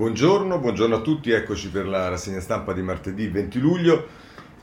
Buongiorno, buongiorno a tutti, eccoci per la rassegna stampa di martedì 20 luglio.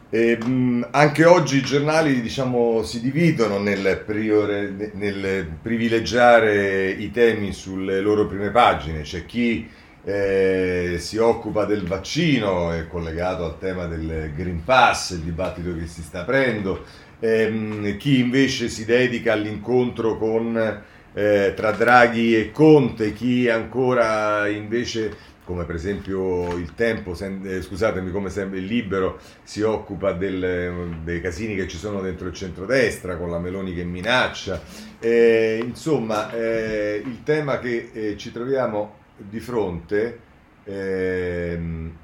E, mh, anche oggi i giornali diciamo, si dividono nel, priore, nel, privilegiare i temi sulle loro prime pagine. C'è chi eh, si occupa del vaccino, è collegato al tema del Green Pass, il dibattito che si sta aprendo, ehm, chi invece si dedica all'incontro con eh, tra Draghi e Conte, chi ancora invece come per esempio il tempo, eh, scusatemi, come sempre il libero si occupa del, dei casini che ci sono dentro il centrodestra con la Meloni che minaccia. Eh, insomma, eh, il tema che eh, ci troviamo di fronte, ehm,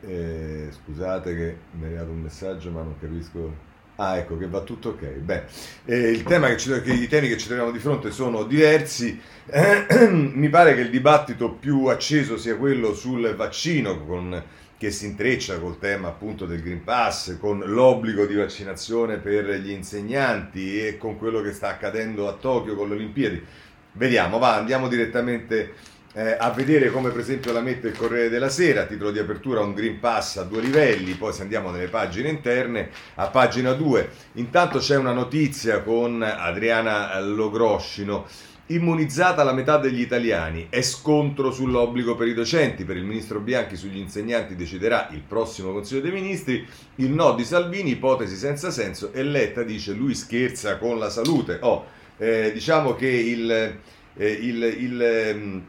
eh, scusate che mi è arrivato un messaggio ma non capisco Ah, ecco che va tutto ok. Beh, eh, che ci, che, I temi che ci troviamo di fronte sono diversi. Eh, mi pare che il dibattito più acceso sia quello sul vaccino, con, che si intreccia col tema appunto del Green Pass, con l'obbligo di vaccinazione per gli insegnanti e con quello che sta accadendo a Tokyo con le Olimpiadi. Vediamo, va, andiamo direttamente eh, a vedere come per esempio la mette il Corriere della Sera, titolo di apertura un Green Pass a due livelli, poi se andiamo nelle pagine interne, a pagina 2, intanto c'è una notizia con Adriana Logroscino, immunizzata la metà degli italiani, è scontro sull'obbligo per i docenti, per il ministro Bianchi sugli insegnanti deciderà il prossimo Consiglio dei Ministri, il no di Salvini, ipotesi senza senso, e Letta dice lui scherza con la salute. Oh, eh, diciamo che il... Eh, il, il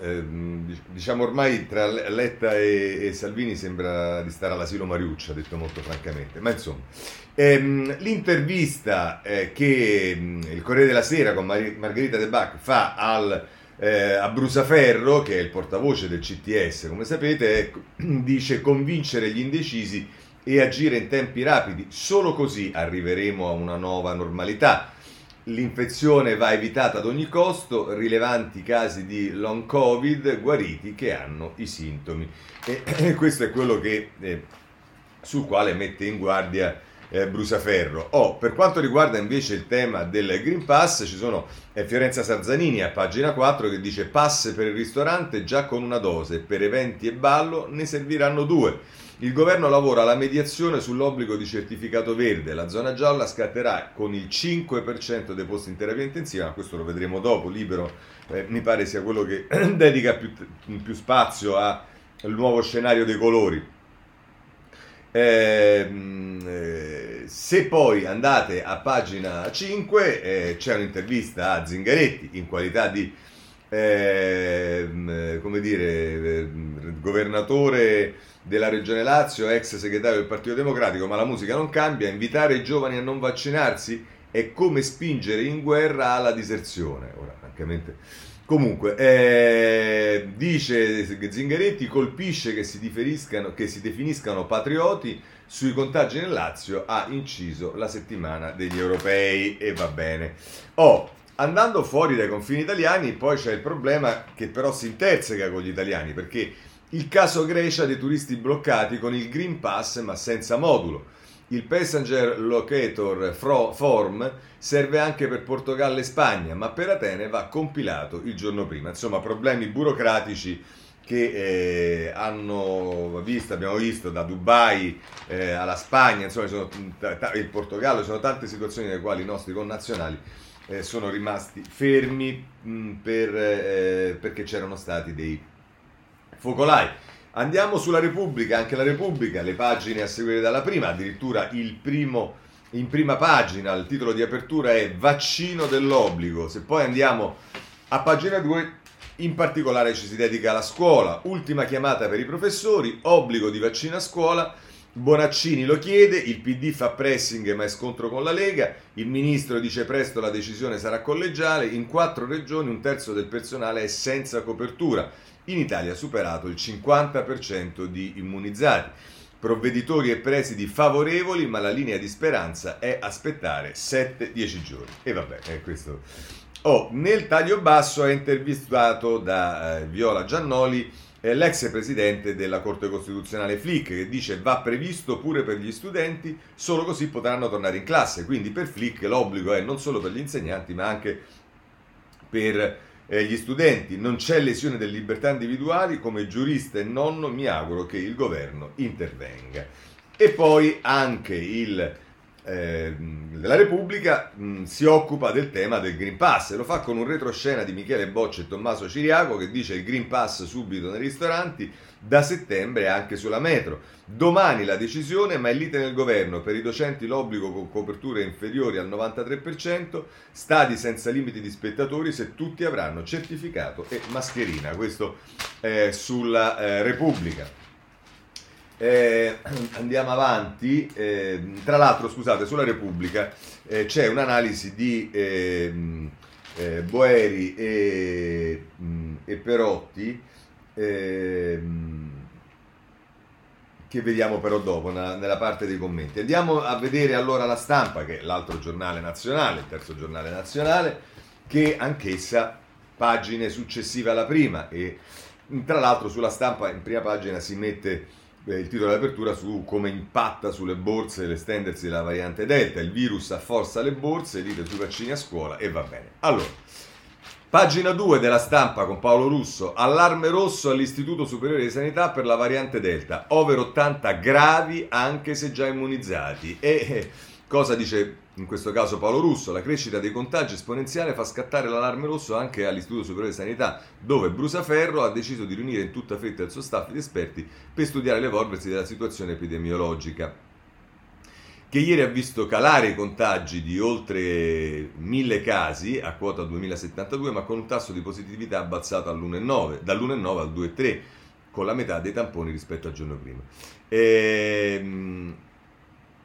ehm, diciamo ormai tra Letta e, e, Salvini sembra di stare all'asilo Mariuccia, detto molto francamente, ma insomma. Ehm, l'intervista eh, che mh, il Corriere della Sera con Mar- Margherita De Bach fa al, eh, a Brusaferro, che è il portavoce del CTS, come sapete, è, dice convincere gli indecisi e agire in tempi rapidi, solo così arriveremo a una nuova normalità L'infezione va evitata ad ogni costo, rilevanti casi di long covid guariti che hanno i sintomi. E, questo è quello che, eh, sul quale mette in guardia eh, Brusaferro. Oh, per quanto riguarda invece il tema del Green Pass, ci sono eh, Fiorenza Sarzanini a pagina 4 che dice pass per il ristorante già con una dose, per eventi e ballo ne serviranno due. Il governo lavora alla mediazione sull'obbligo di certificato verde. La zona gialla scatterà con il 5% dei posti in terapia intensiva, ma questo lo vedremo dopo. Libero eh, mi pare sia quello che dedica più, più spazio al nuovo scenario dei colori. Ehm, eh, se poi andate a pagina 5 eh, c'è un'intervista a Zingaretti in qualità di ehm, come dire, ehm, governatore della Regione Lazio, ex segretario del Partito Democratico, ma la musica non cambia, invitare i giovani a non vaccinarsi è come spingere in guerra alla diserzione. Ora, francamente... Comunque, eh, dice Zingaretti, colpisce che si, che si definiscano patrioti sui contagi nel Lazio, ha inciso la settimana degli europei e va bene. Oh, andando fuori dai confini italiani, poi c'è il problema che però si interseca con gli italiani, perché il caso Grecia dei turisti bloccati con il Green Pass ma senza modulo. Il Passenger Locator Form serve anche per Portogallo e Spagna, ma per Atene va compilato il giorno prima. Insomma, problemi burocratici che eh, hanno visto, abbiamo visto da Dubai eh, alla Spagna, insomma, sono, il Portogallo, ci sono tante situazioni nelle quali i nostri connazionali eh, sono rimasti fermi mh, per, eh, perché c'erano stati dei focolai. Andiamo sulla Repubblica, anche la Repubblica, le pagine a seguire dalla prima, addirittura il primo in prima pagina, il titolo di apertura è Vaccino dell'obbligo. Se poi andiamo a pagina 2, in particolare ci si dedica alla scuola, ultima chiamata per i professori, obbligo di vaccino a scuola. Bonaccini lo chiede, il PD fa pressing ma è scontro con la Lega, il ministro dice presto la decisione sarà collegiale, in quattro regioni un terzo del personale è senza copertura in Italia ha superato il 50% di immunizzati. Provveditori e presidi favorevoli, ma la linea di speranza è aspettare 7-10 giorni. E vabbè, è questo. Oh, nel taglio basso è intervistato da eh, Viola Giannoli eh, l'ex presidente della Corte Costituzionale Flick che dice va previsto pure per gli studenti, solo così potranno tornare in classe. Quindi per Flick l'obbligo è non solo per gli insegnanti ma anche per eh, gli studenti, non c'è lesione delle libertà individuali, come giurista e nonno mi auguro che il governo intervenga. E poi anche il eh, la Repubblica mh, si occupa del tema del Green Pass e lo fa con un retroscena di Michele Boccia e Tommaso Ciriaco che dice il Green Pass subito nei ristoranti da settembre anche sulla metro. Domani la decisione, ma è lite nel governo. Per i docenti l'obbligo con coperture inferiori al 93%, stadi senza limiti di spettatori se tutti avranno certificato e mascherina. Questo eh, sulla eh, Repubblica. Eh, andiamo avanti. Eh, tra l'altro, scusate, sulla Repubblica eh, c'è un'analisi di ehm, eh, Boeri e, mm, e Perotti ehm, che vediamo però dopo nella parte dei commenti. Andiamo a vedere allora la stampa, che è l'altro giornale nazionale, il terzo giornale nazionale, che anch'essa pagine successive alla prima e tra l'altro sulla stampa in prima pagina si mette il titolo d'apertura su come impatta sulle borse l'estendersi della variante Delta. Il virus afforza le borse, dite sui vaccini a scuola e va bene. Allora, pagina 2 della stampa con Paolo Russo. Allarme rosso all'Istituto Superiore di Sanità per la variante Delta. Over 80 gravi anche se già immunizzati. E eh, cosa dice in questo caso Paolo Russo, la crescita dei contagi esponenziale fa scattare l'allarme rosso anche all'Istituto Superiore di Sanità, dove Brusaferro ha deciso di riunire in tutta fretta il suo staff di esperti per studiare l'evolversi della situazione epidemiologica che ieri ha visto calare i contagi di oltre mille casi a quota 2072, ma con un tasso di positività abbassato all'1,9, dall'1,9 al 2,3, con la metà dei tamponi rispetto al giorno prima. Ehm,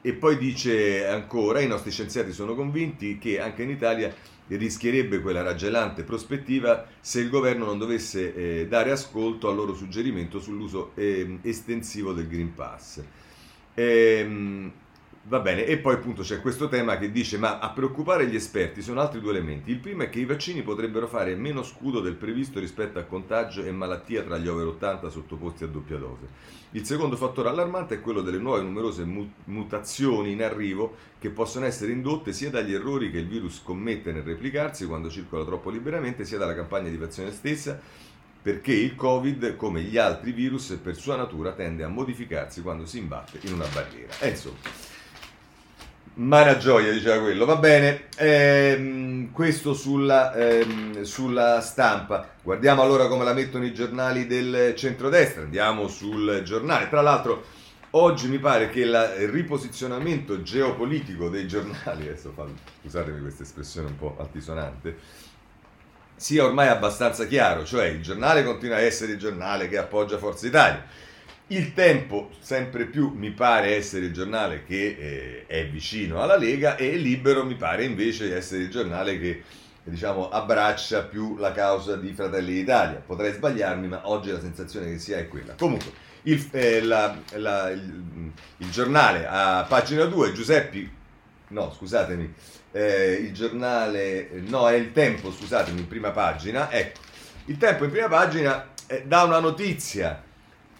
e poi dice ancora, i nostri scienziati sono convinti che anche in Italia rischierebbe quella raggelante prospettiva se il governo non dovesse eh, dare ascolto al loro suggerimento sull'uso eh, estensivo del Green Pass. Ehm, Va bene, e poi appunto c'è questo tema che dice ma a preoccupare gli esperti sono altri due elementi. Il primo è che i vaccini potrebbero fare meno scudo del previsto rispetto a contagio e malattia tra gli over 80 sottoposti a doppia dose. Il secondo fattore allarmante è quello delle nuove numerose mutazioni in arrivo che possono essere indotte sia dagli errori che il virus commette nel replicarsi quando circola troppo liberamente, sia dalla campagna di vaccinazione stessa perché il Covid, come gli altri virus, per sua natura tende a modificarsi quando si imbatte in una barriera. E insomma, ma una gioia, diceva quello. Va bene, ehm, questo sulla, ehm, sulla, stampa. Guardiamo allora come la mettono i giornali del centrodestra. Andiamo sul giornale. Tra l'altro, oggi mi pare che il riposizionamento geopolitico dei giornali, adesso fa, scusatemi questa espressione un po' altisonante, sia ormai abbastanza chiaro. Cioè, il giornale continua a essere il giornale che appoggia Forza Italia il Tempo sempre più mi pare essere il giornale che eh, è vicino alla Lega e Libero mi pare invece essere il giornale che diciamo, abbraccia più la causa di Fratelli d'Italia. Potrei sbagliarmi, ma oggi la sensazione che sia è quella. Comunque, il, eh, la, la, il, il, giornale a pagina 2, Giuseppi, no scusatemi, eh, il giornale, no è il Tempo, scusatemi, in prima pagina, ecco, il Tempo in prima pagina eh, dà una notizia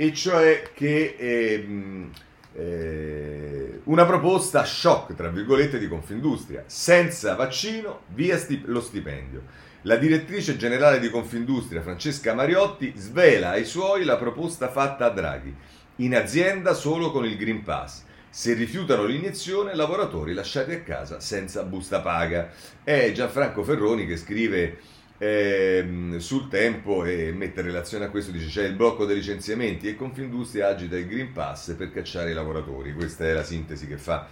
e cioè che ehm, eh, una proposta shock, tra virgolette, di Confindustria. Senza vaccino, via sti- lo stipendio. La direttrice generale di Confindustria, Francesca Mariotti, svela ai suoi la proposta fatta a Draghi. In azienda solo con il Green Pass. Se rifiutano l'iniezione, lavoratori lasciati a casa senza busta paga. È Gianfranco Ferroni che scrive ehm, sul tempo e mette in relazione a questo dice c'è il blocco dei licenziamenti e Confindustria agita il Green Pass per cacciare i lavoratori. Questa è la sintesi che fa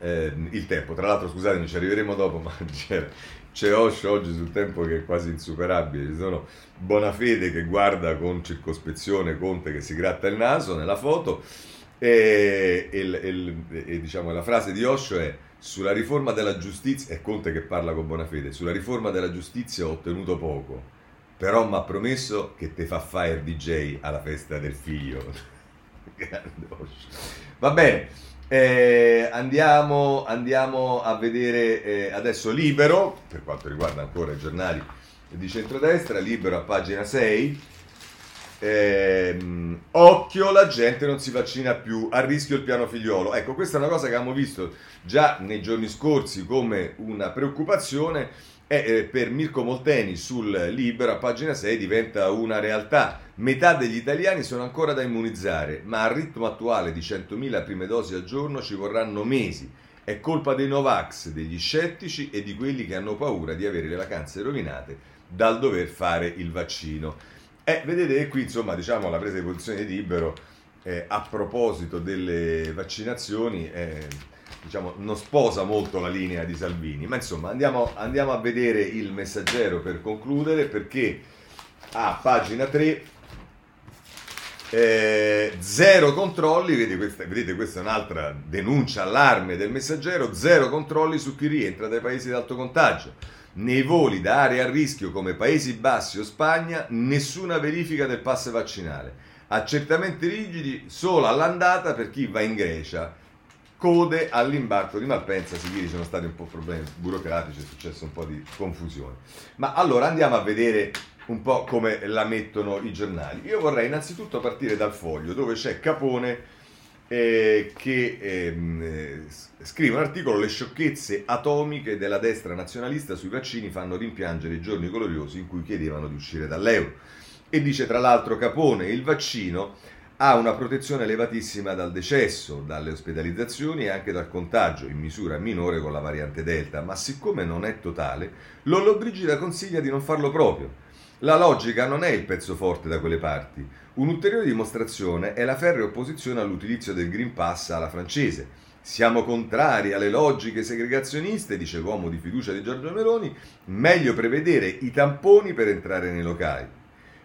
eh, il tempo. Tra l'altro scusatemi ci arriveremo dopo ma c'è, c'è Osho oggi sul tempo che è quasi insuperabile. Ci sono Bonafede che guarda con circospezione Conte che si gratta il naso nella foto e, e, e, e diciamo, la frase di Osho è sulla riforma della giustizia, è Conte che parla con buona fede, sulla riforma della giustizia ho ottenuto poco, però mi ha promesso che te fa fare DJ alla festa del figlio. Va bene, eh, andiamo, andiamo, a vedere eh, adesso Libero, per quanto riguarda ancora i giornali di centrodestra, Libero a pagina 6. Ehm, occhio, la gente non si vaccina più, a rischio il piano figliolo. Ecco, questa è una cosa che abbiamo visto già nei giorni scorsi come una preoccupazione E eh, per Mirko Molteni sul Libero a pagina 6 diventa una realtà. Metà degli italiani sono ancora da immunizzare, ma al ritmo attuale di 100.000 prime dosi al giorno ci vorranno mesi. È colpa dei Novax, degli scettici e di quelli che hanno paura di avere le vacanze rovinate dal dover fare il vaccino. E vedete qui, insomma, diciamo la presa di posizione di Libero eh, a proposito delle vaccinazioni. Eh, diciamo, non sposa molto la linea di Salvini, ma insomma andiamo, andiamo a vedere il messaggero per concludere perché a pagina 3 eh, zero controlli, vedete questa, vedete questa è un'altra denuncia, allarme del messaggero, zero controlli su chi rientra dai paesi ad alto contagio. Nei voli da aree a rischio come Paesi Bassi o Spagna, nessuna verifica del pass vaccinale. Accertamenti rigidi solo all'andata per chi va in Grecia code all'imbarco di Malpensa, si ci sono stati un po' problemi burocratici, è successo un po' di confusione. Ma allora andiamo a vedere un po' come la mettono i giornali. Io vorrei innanzitutto partire dal foglio dove c'è Capone eh, che ehm, eh, scrive un articolo Le sciocchezze atomiche della destra nazionalista sui vaccini fanno rimpiangere i giorni gloriosi in cui chiedevano di uscire dall'euro. E dice tra l'altro Capone, il vaccino ha una protezione elevatissima dal decesso, dalle ospedalizzazioni e anche dal contagio, in misura minore con la variante Delta, ma siccome non è totale, Lollobrigida consiglia di non farlo proprio. La logica non è il pezzo forte da quelle parti. Un'ulteriore dimostrazione è la ferrea opposizione all'utilizzo del Green Pass alla francese. Siamo contrari alle logiche segregazioniste, dice l'uomo di fiducia di Giorgio Meloni, meglio prevedere i tamponi per entrare nei locali.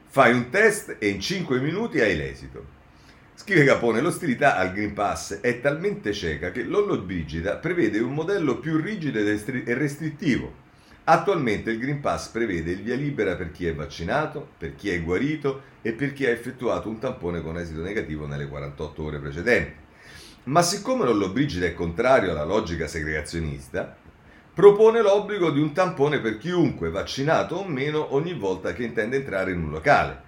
Fai un test e in 5 minuti hai l'esito. Scrive Capone, l'ostilità al Green Pass è talmente cieca che l'Ollobrigida prevede un modello più rigido e restrittivo. Attualmente il Green Pass prevede il via libera per chi è vaccinato, per chi è guarito e per chi ha effettuato un tampone con esito negativo nelle 48 ore precedenti. Ma siccome l'Ollobrigida è contrario alla logica segregazionista, propone l'obbligo di un tampone per chiunque, vaccinato o meno, ogni volta che intende entrare in un locale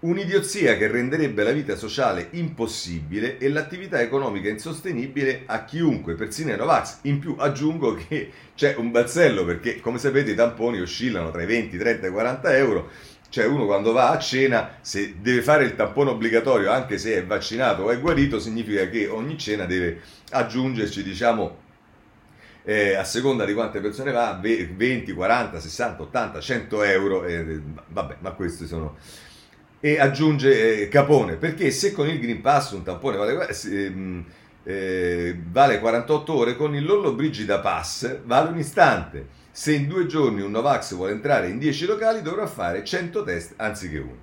Un'idiozia che renderebbe la vita sociale impossibile e l'attività economica insostenibile a chiunque, persino ai Novax. In più aggiungo che c'è un balzello perché, come sapete, i tamponi oscillano tra i 20, 30 e 40 euro. Cioè uno quando va a cena, se deve fare il tampone obbligatorio anche se è vaccinato o è guarito, significa che ogni cena deve aggiungerci, diciamo, eh, a seconda di quante persone va, 20, 40, 60, 80, 100 euro. Eh, vabbè, ma questi sono e aggiunge eh, Capone, perché se con il Green Pass un tampone vale, eh, eh, vale 48 ore, con il Lollo Brigida Pass vale un istante. Se in due giorni un Novax vuole entrare in 10 locali dovrà fare 100 test anziché uno.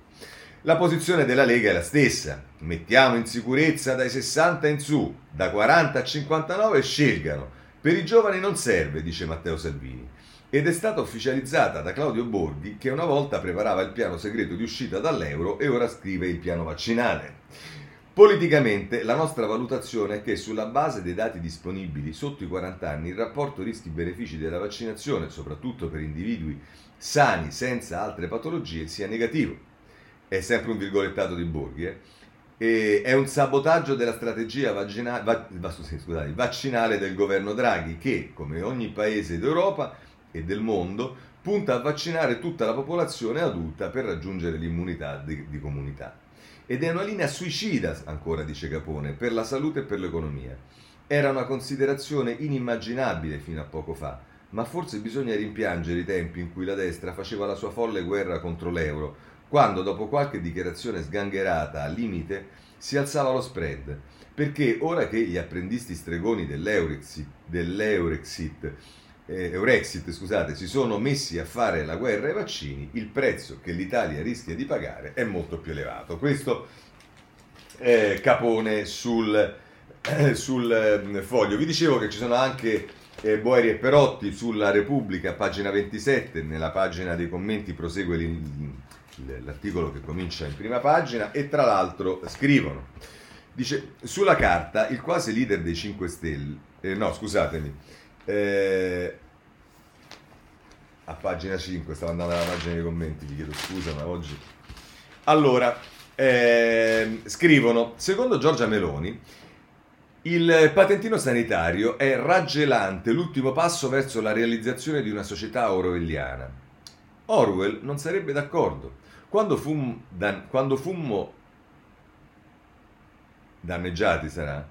La posizione della Lega è la stessa. Mettiamo in sicurezza dai 60 in su, da 40 a 59 scelgano. Per i giovani non serve, dice Matteo Salvini ed è stata ufficializzata da Claudio Borghi che una volta preparava il piano segreto di uscita dall'euro e ora scrive il piano vaccinale. Politicamente la nostra valutazione è che sulla base dei dati disponibili sotto i 40 anni il rapporto rischi-benefici della vaccinazione, soprattutto per individui sani senza altre patologie, sia negativo. È sempre un virgolettato di Borghi. Eh? E è un sabotaggio della strategia vagina, va, scusate, vaccinale del governo Draghi che, come ogni paese d'Europa, e del mondo punta a vaccinare tutta la popolazione adulta per raggiungere l'immunità di, di comunità. Ed è una linea suicida, ancora dice Capone, per la salute e per l'economia. Era una considerazione inimmaginabile fino a poco fa, ma forse bisogna rimpiangere i tempi in cui la destra faceva la sua folle guerra contro l'euro, quando dopo qualche dichiarazione sgangherata al limite si alzava lo spread, perché ora che gli apprendisti stregoni dell'Eurexit, dell'Eurexit eh, Eurexit, scusate, si sono messi a fare la guerra ai vaccini, il prezzo che l'Italia rischia di pagare è molto più elevato. Questo è Capone sul, eh, sul eh, foglio. Vi dicevo che ci sono anche eh, Boeri e Perotti sulla Repubblica, pagina 27, nella pagina dei commenti prosegue l'articolo che comincia in prima pagina e tra l'altro scrivono. Dice, sulla carta il quasi leader dei 5 Stelle, eh, no scusatemi, eh, a pagina 5, stavo andando alla pagina dei commenti, vi chiedo scusa, ma oggi... Allora, eh, scrivono, secondo Giorgia Meloni, Il patentino sanitario è raggelante l'ultimo passo verso la realizzazione di una società orwelliana. Orwell non sarebbe d'accordo. Quando, fum, dan, quando fummo danneggiati sarà?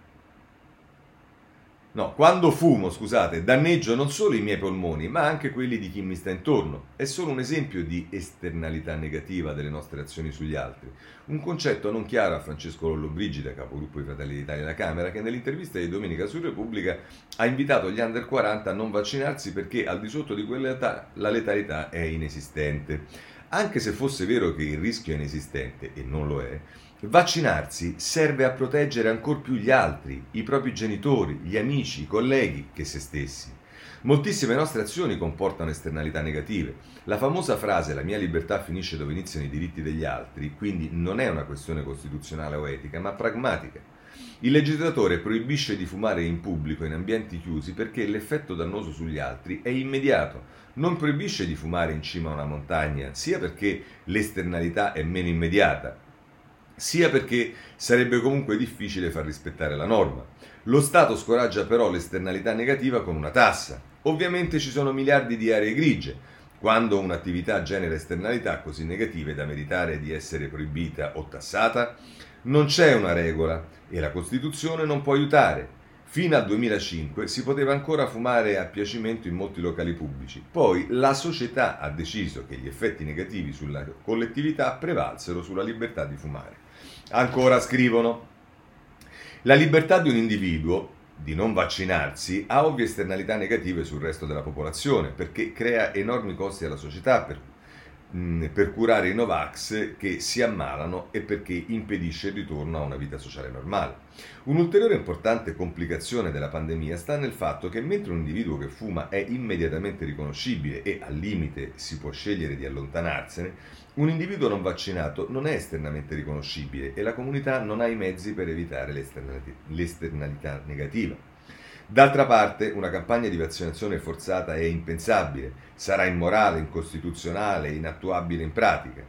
No, quando fumo, scusate, danneggio non solo i miei polmoni, ma anche quelli di chi mi sta intorno. È solo un esempio di esternalità negativa delle nostre azioni sugli altri. Un concetto non chiaro a Francesco Lollobrigida, capogruppo di Fratelli d'Italia alla Camera, che nell'intervista di domenica su Repubblica ha invitato gli under 40 a non vaccinarsi perché al di sotto di quell'età la letalità è inesistente. Anche se fosse vero che il rischio è inesistente, e non lo è, Vaccinarsi serve a proteggere ancor più gli altri, i propri genitori, gli amici, i colleghi, che se stessi. Moltissime nostre azioni comportano esternalità negative. La famosa frase la mia libertà finisce dove iniziano i diritti degli altri, quindi non è una questione costituzionale o etica, ma pragmatica. Il legislatore proibisce di fumare in pubblico in ambienti chiusi perché l'effetto dannoso sugli altri è immediato. Non proibisce di fumare in cima a una montagna, sia perché l'esternalità è meno immediata, sia perché sarebbe comunque difficile far rispettare la norma. Lo Stato scoraggia però l'esternalità negativa con una tassa. Ovviamente ci sono miliardi di aree grigie. Quando un'attività genera esternalità così negative da meritare di essere proibita o tassata, non c'è una regola e la Costituzione non può aiutare. Fino al 2005 si poteva ancora fumare a piacimento in molti locali pubblici. Poi la società ha deciso che gli effetti negativi sulla collettività prevalsero sulla libertà di fumare. Ancora scrivono, la libertà di un individuo di non vaccinarsi ha ovvie esternalità negative sul resto della popolazione perché crea enormi costi alla società per, mh, per curare i Novax che si ammalano e perché impedisce il ritorno a una vita sociale normale. Un'ulteriore importante complicazione della pandemia sta nel fatto che mentre un individuo che fuma è immediatamente riconoscibile e al limite si può scegliere di allontanarsene, un individuo non vaccinato non è esternamente riconoscibile e la comunità non ha i mezzi per evitare l'esternalità negativa. D'altra parte, una campagna di vaccinazione forzata è impensabile, sarà immorale, incostituzionale, inattuabile in pratica.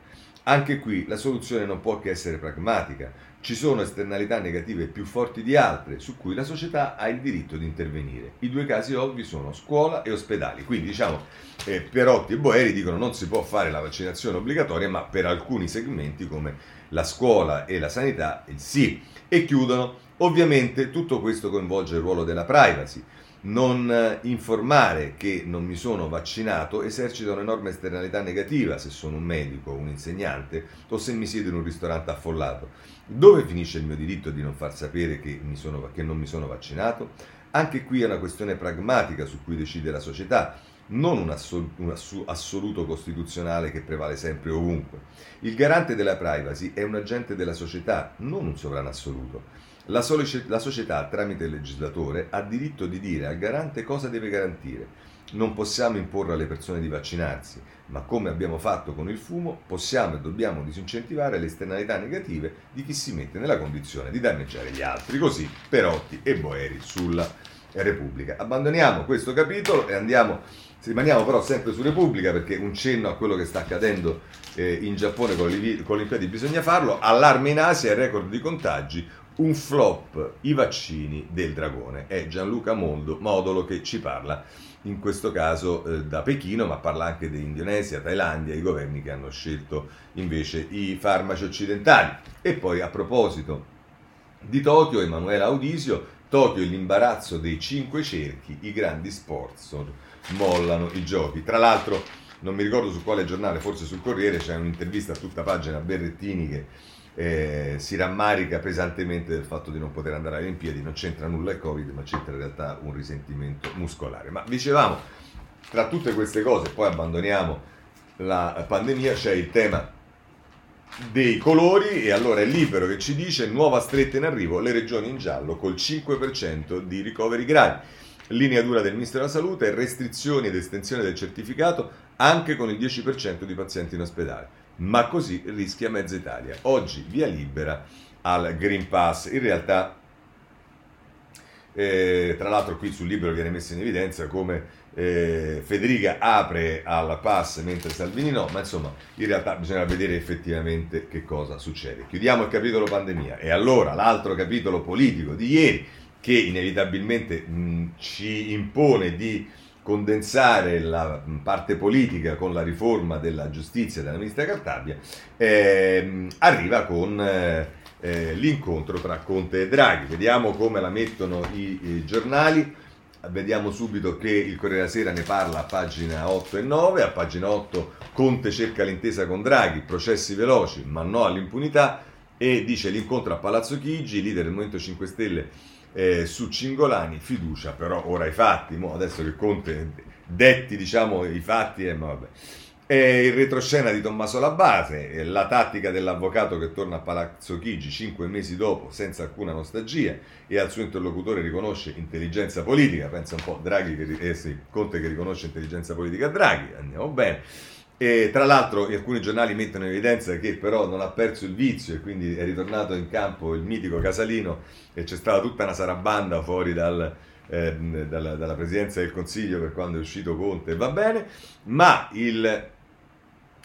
Anche qui la soluzione non può che essere pragmatica, ci sono esternalità negative più forti di altre su cui la società ha il diritto di intervenire. I due casi ovvi sono scuola e ospedali. Quindi diciamo, eh, Perotti e Boeri dicono non si può fare la vaccinazione obbligatoria, ma per alcuni segmenti come la scuola e la sanità sì. E chiudono, ovviamente tutto questo coinvolge il ruolo della privacy non eh, informare che non mi sono vaccinato esercita un'enorme esternalità negativa se sono un medico, un insegnante o se mi siedo in un ristorante affollato. Dove finisce il mio diritto di non far sapere che, sono, che non mi sono vaccinato? Anche qui è una questione pragmatica su cui decide la società, non un, assol- un assoluto costituzionale che prevale sempre ovunque. Il garante della privacy è un agente della società, non un sovrano assoluto. La, la società, tramite il legislatore, ha diritto di dire al garante cosa deve garantire. Non possiamo imporre alle persone di vaccinarsi, ma come abbiamo fatto con il fumo, possiamo e dobbiamo disincentivare le esternalità negative di chi si mette nella condizione di danneggiare gli altri. Così Perotti e Boeri sulla Repubblica. Abbandoniamo questo capitolo e andiamo, rimaniamo però sempre su Repubblica perché un cenno a quello che sta accadendo eh, in Giappone con le Olimpiadi bisogna farlo. Allarme in Asia e record di contagi, un flop i vaccini del dragone. È Gianluca Mondo, Modolo che ci parla in questo caso eh, da Pechino, ma parla anche di Indonesia, Thailandia, i governi che hanno scelto invece i farmaci occidentali. E poi a proposito di Tokyo, Emanuela Audisio, Tokyo è l'imbarazzo dei cinque cerchi, i grandi sponsor mollano i giochi. Tra l'altro, non mi ricordo su quale giornale, forse sul Corriere, c'è un'intervista a tutta pagina a Berrettini che eh, si rammarica pesantemente del fatto di non poter andare alle Olimpiadi, non c'entra nulla il Covid, ma c'entra in realtà un risentimento muscolare. Ma dicevamo, tra tutte queste cose, poi abbandoniamo la pandemia, c'è il tema dei colori e allora è Libero che ci dice nuova stretta in arrivo, le regioni in giallo col 5% di ricoveri gravi. Linea dura del Ministro della Salute, restrizioni ed estensione del certificato anche con il 10% di pazienti in ospedale ma così rischia mezza Italia. Oggi via libera al Green Pass. In realtà, eh, tra l'altro qui sul libro viene messo in evidenza come eh, Federica apre al pass mentre Salvini no, ma insomma in realtà bisogna vedere effettivamente che cosa succede. Chiudiamo il capitolo pandemia e allora l'altro capitolo politico di ieri che inevitabilmente mh, ci impone di condensare la parte politica con la riforma della giustizia della ministra Cartabia, eh, arriva con eh, eh, l'incontro tra Conte e Draghi. Vediamo come la mettono i, i, giornali. Vediamo subito che il Corriere della Sera ne parla a pagina 8 e 9. A pagina 8 Conte cerca l'intesa con Draghi, processi veloci ma no all'impunità e dice l'incontro a Palazzo Chigi, leader del Movimento 5 Stelle eh, su Cingolani, fiducia, però ora i fatti, mo adesso che Conte detti diciamo i fatti, eh, ma vabbè. E il retroscena di Tommaso Labase, la tattica dell'avvocato che torna a Palazzo Chigi cinque mesi dopo senza alcuna nostalgia e al suo interlocutore riconosce intelligenza politica, pensa un po' Draghi che, eh sì, Conte che riconosce intelligenza politica a Draghi, andiamo bene. E tra l'altro alcuni giornali mettono in evidenza che però non ha perso il vizio e quindi è ritornato in campo il mitico Casalino e c'è stata tutta una sarabanda fuori dal, eh, dalla, dalla, presidenza del Consiglio per quando è uscito Conte. Va bene, ma il,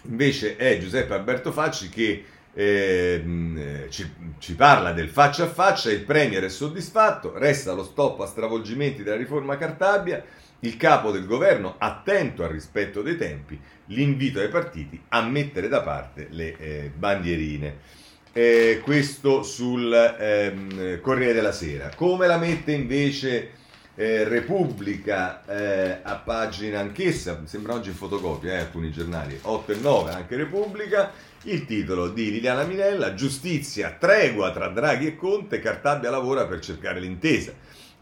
invece è Giuseppe Alberto Facci che eh, ci, ci, parla del faccia a faccia, il Premier è soddisfatto, resta lo stop a stravolgimenti della riforma Cartabia, il capo del governo attento al rispetto dei tempi, l'invito ai partiti a mettere da parte le eh, bandierine. Eh, questo sul ehm, Corriere della Sera. Come la mette invece eh, Repubblica eh, a pagina anch'essa, sembra oggi in fotocopia, eh, alcuni giornali, 8 e 9, anche Repubblica, il titolo di Liliana Minella, Giustizia, tregua tra Draghi e Conte, Cartabia lavora per cercare l'intesa.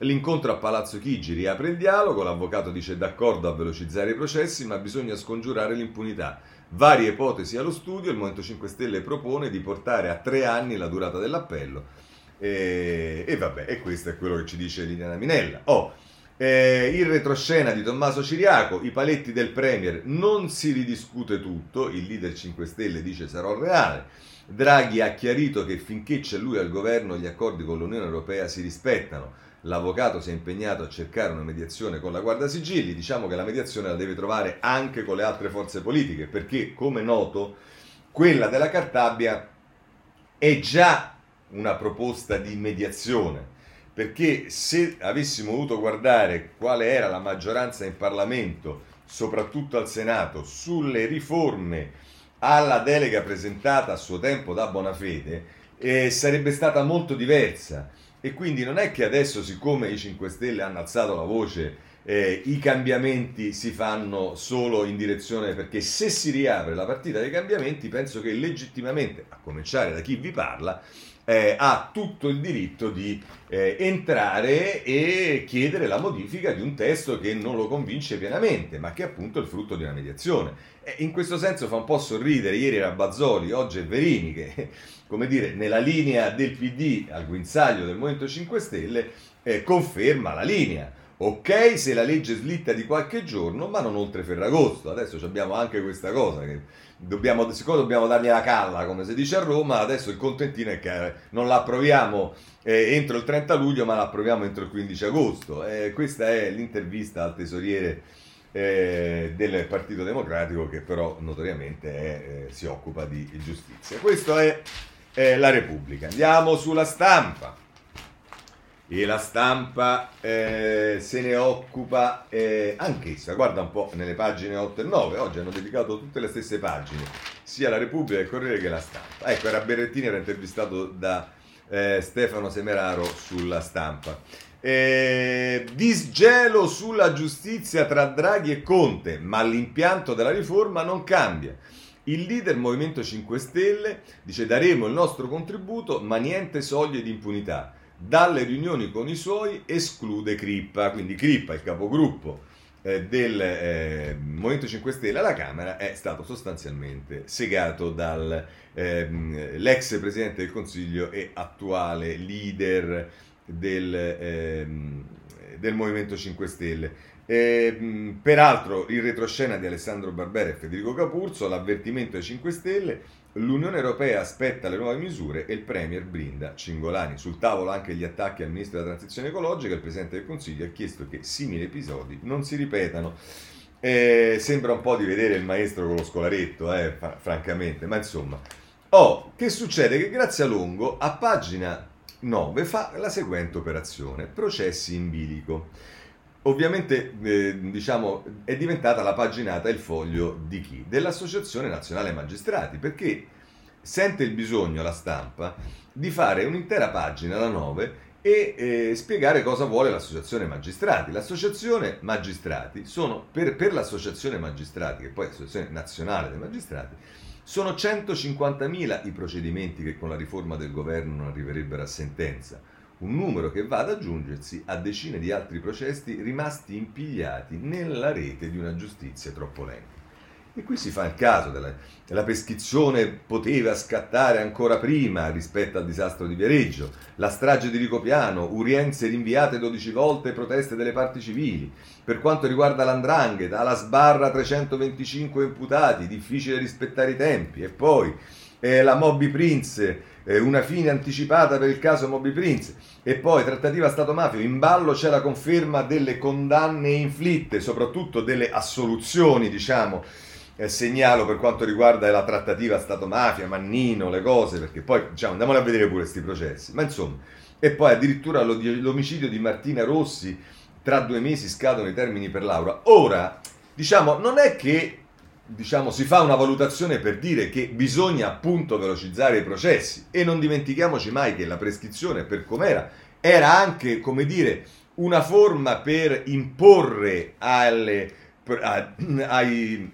L'incontro a Palazzo Chigi riapre il dialogo, l'avvocato dice d'accordo a velocizzare i processi, ma bisogna scongiurare l'impunità. Varie ipotesi allo studio, il Movimento 5 Stelle propone di portare a tre anni la durata dell'appello. E, e vabbè, e questo è quello che ci dice Liliana Minella. Oh, eh, il retroscena di Tommaso Ciriaco, i paletti del Premier, non si ridiscute tutto, il leader 5 Stelle dice sarò reale. Draghi ha chiarito che finché c'è lui al governo gli accordi con l'Unione Europea si rispettano l'avvocato si è impegnato a cercare una mediazione con la Guardia Sigilli, diciamo che la mediazione la deve trovare anche con le altre forze politiche, perché come noto quella della Cartabia è già una proposta di mediazione, perché se avessimo voluto guardare quale era la maggioranza in Parlamento, soprattutto al Senato, sulle riforme alla delega presentata a suo tempo da Bonafede, eh, sarebbe stata molto diversa e quindi non è che adesso, siccome i 5 Stelle hanno alzato la voce, eh, i cambiamenti si fanno solo in direzione perché se si riapre la partita dei cambiamenti, penso che legittimamente, a cominciare da chi vi parla, eh, ha tutto il diritto di eh, entrare e chiedere la modifica di un testo che non lo convince pienamente, ma che è appunto il frutto di una mediazione. E in questo senso fa un po' sorridere, ieri era Bazzoli, oggi è Verini, che come dire, nella linea del PD al guinzaglio del Movimento 5 Stelle eh, conferma la linea. Ok se la legge slitta di qualche giorno, ma non oltre Ferragosto. Adesso abbiamo anche questa cosa che dobbiamo, siccome dobbiamo dargli la calla, come si dice a Roma, adesso il contentino è che non la approviamo eh, entro il 30 luglio, ma la approviamo entro il 15 agosto. Eh, questa è l'intervista al tesoriere eh, del Partito Democratico che però notoriamente eh, si occupa di giustizia. Questa è la Repubblica. Andiamo sulla stampa e la stampa eh, se ne occupa eh, anch'essa. Guarda un po' nelle pagine 8 e 9, oggi hanno dedicato tutte le stesse pagine, sia la Repubblica, il Corriere che la stampa. Ecco, era Berrettini, era intervistato da eh, Stefano Semeraro sulla stampa. Eh, disgelo sulla giustizia tra Draghi e Conte, ma l'impianto della riforma non cambia. Il leader Movimento 5 Stelle dice daremo il nostro contributo, ma niente soglie di impunità dalle riunioni con i suoi esclude Crippa, quindi Crippa, il capogruppo eh, del eh, Movimento 5 Stelle alla Camera, è stato sostanzialmente segato dall'ex ehm, Presidente del Consiglio e attuale leader del, ehm, del Movimento 5 Stelle. E, peraltro il retroscena di Alessandro Barbera e Federico Capurzo, l'avvertimento ai 5 Stelle, L'Unione Europea aspetta le nuove misure e il Premier brinda Cingolani. Sul tavolo anche gli attacchi al Ministro della Transizione Ecologica. Il Presidente del Consiglio ha chiesto che simili episodi non si ripetano. Eh, sembra un po' di vedere il maestro con lo scolaretto, eh, francamente, ma insomma. Oh, che succede? Che grazie a Longo, a pagina 9 fa la seguente operazione, processi in bilico. Ovviamente eh, diciamo, è diventata la paginata il foglio di chi? Dell'Associazione Nazionale Magistrati, perché sente il bisogno la stampa di fare un'intera pagina, la 9, e eh, spiegare cosa vuole l'associazione magistrati. L'associazione magistrati sono, per, per l'associazione magistrati, che poi è l'associazione nazionale dei magistrati, sono 150.000 i procedimenti che con la riforma del governo non arriverebbero a sentenza, un numero che va ad aggiungersi a decine di altri processi rimasti impigliati nella rete di una giustizia troppo lenta. E qui si fa il caso della, della prescrizione poteva scattare ancora prima rispetto al disastro di Viareggio, la strage di Ricopiano, urienze rinviate 12 volte, proteste delle parti civili. Per quanto riguarda l'andrangheta, alla sbarra 325 imputati, difficile rispettare i tempi. E poi eh, la Moby Prince, eh, una fine anticipata per il caso Moby Prince. E poi trattativa Stato-mafia, in ballo c'è la conferma delle condanne inflitte, soprattutto delle assoluzioni, diciamo, eh, segnalo per quanto riguarda la trattativa Stato-mafia, Mannino, le cose, perché poi diciamo, andiamole a vedere pure questi processi. Ma insomma, e poi addirittura l'omicidio di Martina Rossi, tra due mesi scadono i termini per Laura. Ora, diciamo, non è che diciamo, si fa una valutazione per dire che bisogna appunto velocizzare i processi e non dimentichiamoci mai che la prescrizione per com'era era anche, come dire, una forma per imporre alle, ai,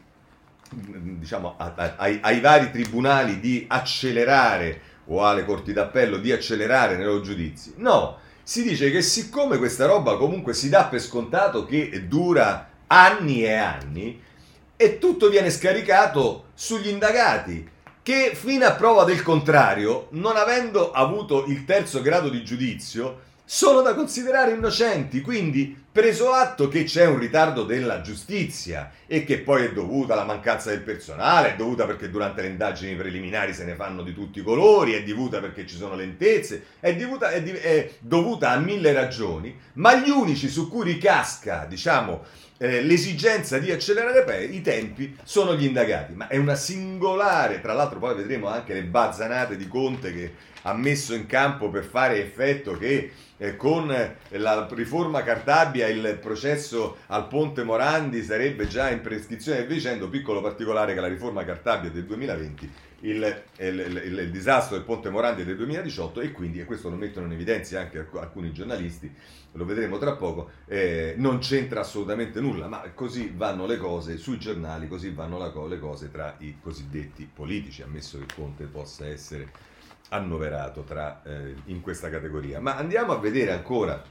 diciamo, ai, ai, vari tribunali di accelerare o alle corti d'appello di accelerare nei loro giudizi. No, si dice che siccome questa roba comunque si dà per scontato che dura anni e anni, e tutto viene scaricato sugli indagati che fino a prova del contrario, non avendo avuto il terzo grado di giudizio, sono da considerare innocenti, quindi preso atto che c'è un ritardo della giustizia e che poi è dovuta alla mancanza del personale, è dovuta perché durante le indagini preliminari se ne fanno di tutti i colori, è dovuta perché ci sono lentezze, è dovuta, è, è dovuta a mille ragioni, ma gli unici su cui ricasca, diciamo, eh, l'esigenza di accelerare i tempi sono gli indagati, ma è una singolare, tra l'altro poi vedremo anche le bazzanate di Conte che ha messo in campo per fare effetto che eh, con la riforma Cartabia il processo al Ponte Morandi sarebbe già in prescrizione. E dicendo, piccolo particolare che la riforma Cartabia del 2020 il, il, il, il, disastro del Ponte Morandi del 2018 e quindi, e questo lo mettono in evidenza anche alcuni giornalisti, lo vedremo tra poco, eh, non c'entra assolutamente nulla, ma così vanno le cose sui giornali, così vanno la, le cose tra i cosiddetti politici, ammesso che Conte possa essere annoverato tra, eh, in questa categoria. Ma andiamo a vedere ancora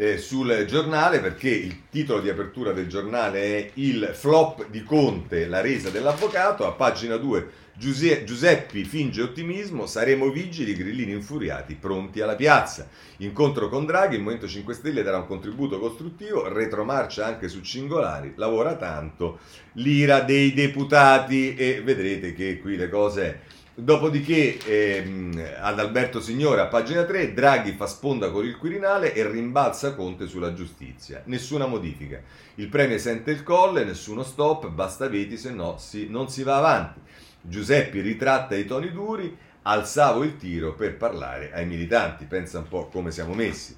eh, sul giornale perché il titolo di apertura del giornale è Il flop di Conte, la resa dell'avvocato, a pagina 2 Giuseppe finge ottimismo, saremo vigili, grillini infuriati, pronti alla piazza. Incontro con Draghi, il Movimento 5 Stelle darà un contributo costruttivo, retromarcia anche su Cingolari, lavora tanto, l'ira dei deputati e vedrete che qui le cose Dopodiché ehm, ad Alberto Signore a pagina 3 Draghi fa sponda con il Quirinale e rimbalza Conte sulla giustizia. Nessuna modifica. Il Premier sente il colle, nessuno stop, basta veti, se no si, non si va avanti. Giuseppe ritratta i toni duri, alzavo il tiro per parlare ai militanti. Pensa un po' come siamo messi.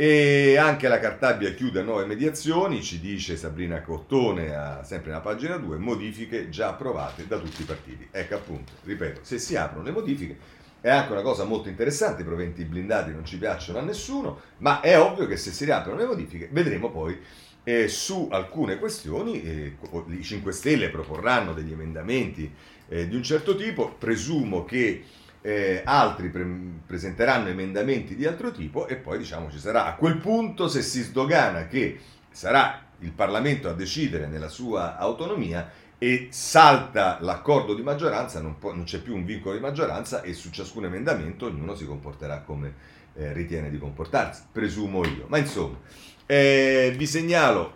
E anche la Cartabia chiude nuove mediazioni, ci dice Sabrina Cottone, a, sempre nella pagina 2, modifiche già approvate da tutti i partiti. Ecco appunto, ripeto, se si aprono le modifiche è anche una cosa molto interessante, i proventi blindati non ci piacciono a nessuno, ma è ovvio che se si riaprono le modifiche vedremo poi eh, su alcune questioni, eh, i 5 Stelle proporranno degli emendamenti eh, di un certo tipo, presumo che eh, altri pre- presenteranno emendamenti di altro tipo e poi diciamo ci sarà a quel punto se si sdogana che sarà il Parlamento a decidere nella sua autonomia e salta l'accordo di maggioranza, non, può, non c'è più un vincolo di maggioranza e su ciascun emendamento ognuno si comporterà come eh, ritiene di comportarsi, presumo io. Ma insomma, eh, vi segnalo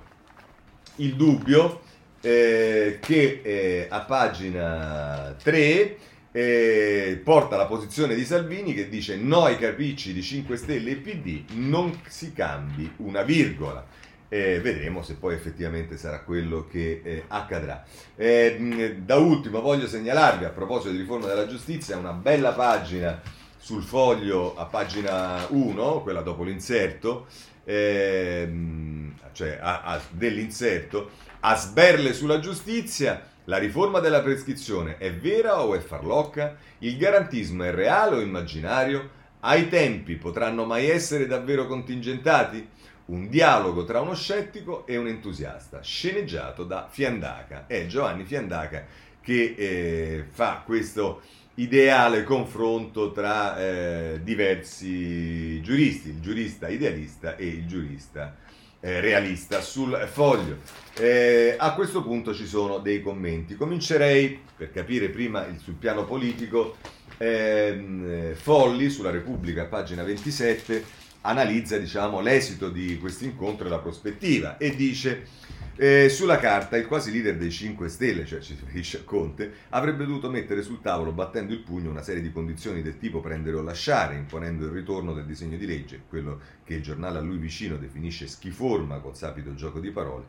il dubbio eh, che eh, a pagina 3 eh, porta la posizione di Salvini che dice no ai capricci di 5 Stelle e PD, non si cambi una virgola. Eh, vedremo se poi effettivamente sarà quello che eh, accadrà. Da ultimo voglio segnalarvi a proposito di riforma della giustizia una bella pagina sul foglio a pagina 1, quella dopo l'inserto, cioè a, a, dell'inserto, a sberle sulla giustizia, la riforma della prescrizione è vera o è farlocca? Il garantismo è reale o immaginario? Ai tempi potranno mai essere davvero contingentati? Un dialogo tra uno scettico e un entusiasta, sceneggiato da Fiandaca. È Giovanni Fiandaca che eh, fa questo ideale confronto tra eh, diversi giuristi, il giurista idealista e il giurista eh, realista sul foglio. Eh, a questo punto ci sono dei commenti. Comincerei, per capire prima il, sul piano politico, ehm, Folli sulla Repubblica, pagina 27, analizza diciamo, l'esito di questo incontro e la prospettiva e dice eh, sulla carta il quasi leader dei 5 Stelle, cioè ci riferisce a Conte, avrebbe dovuto mettere sul tavolo battendo il pugno una serie di condizioni del tipo prendere o lasciare, imponendo il ritorno del disegno di legge, quello che il giornale a lui vicino definisce schiforma col sapido gioco di parole,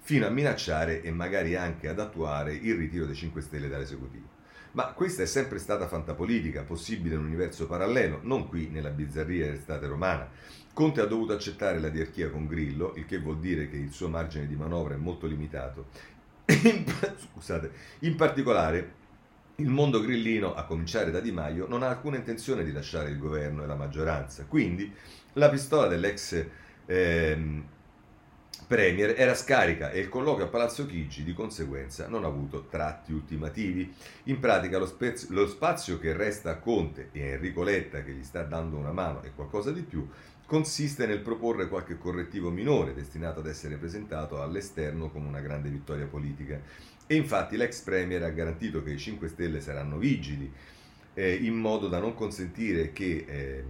fino a minacciare e magari anche ad attuare il ritiro dei 5 Stelle dall'esecutivo. Ma questa è sempre stata fantapolitica, possibile in un universo parallelo, non qui nella bizzarria dell'estate romana. Conte ha dovuto accettare la diarchia con Grillo, il che vuol dire che il suo margine di manovra è molto limitato. Scusate, in particolare il mondo grillino, a cominciare da Di Maio, non ha alcuna intenzione di lasciare il governo e la maggioranza. Quindi la pistola dell'ex ehm, Premier era scarica e il colloquio a Palazzo Chigi di conseguenza non ha avuto tratti ultimativi. In pratica lo, spezio, lo, spazio che resta a Conte e a Enrico Letta che gli sta dando una mano e qualcosa di più consiste nel proporre qualche correttivo minore destinato ad essere presentato all'esterno come una grande vittoria politica. E infatti l'ex Premier ha garantito che i 5 Stelle saranno vigili eh, in modo da non consentire che eh,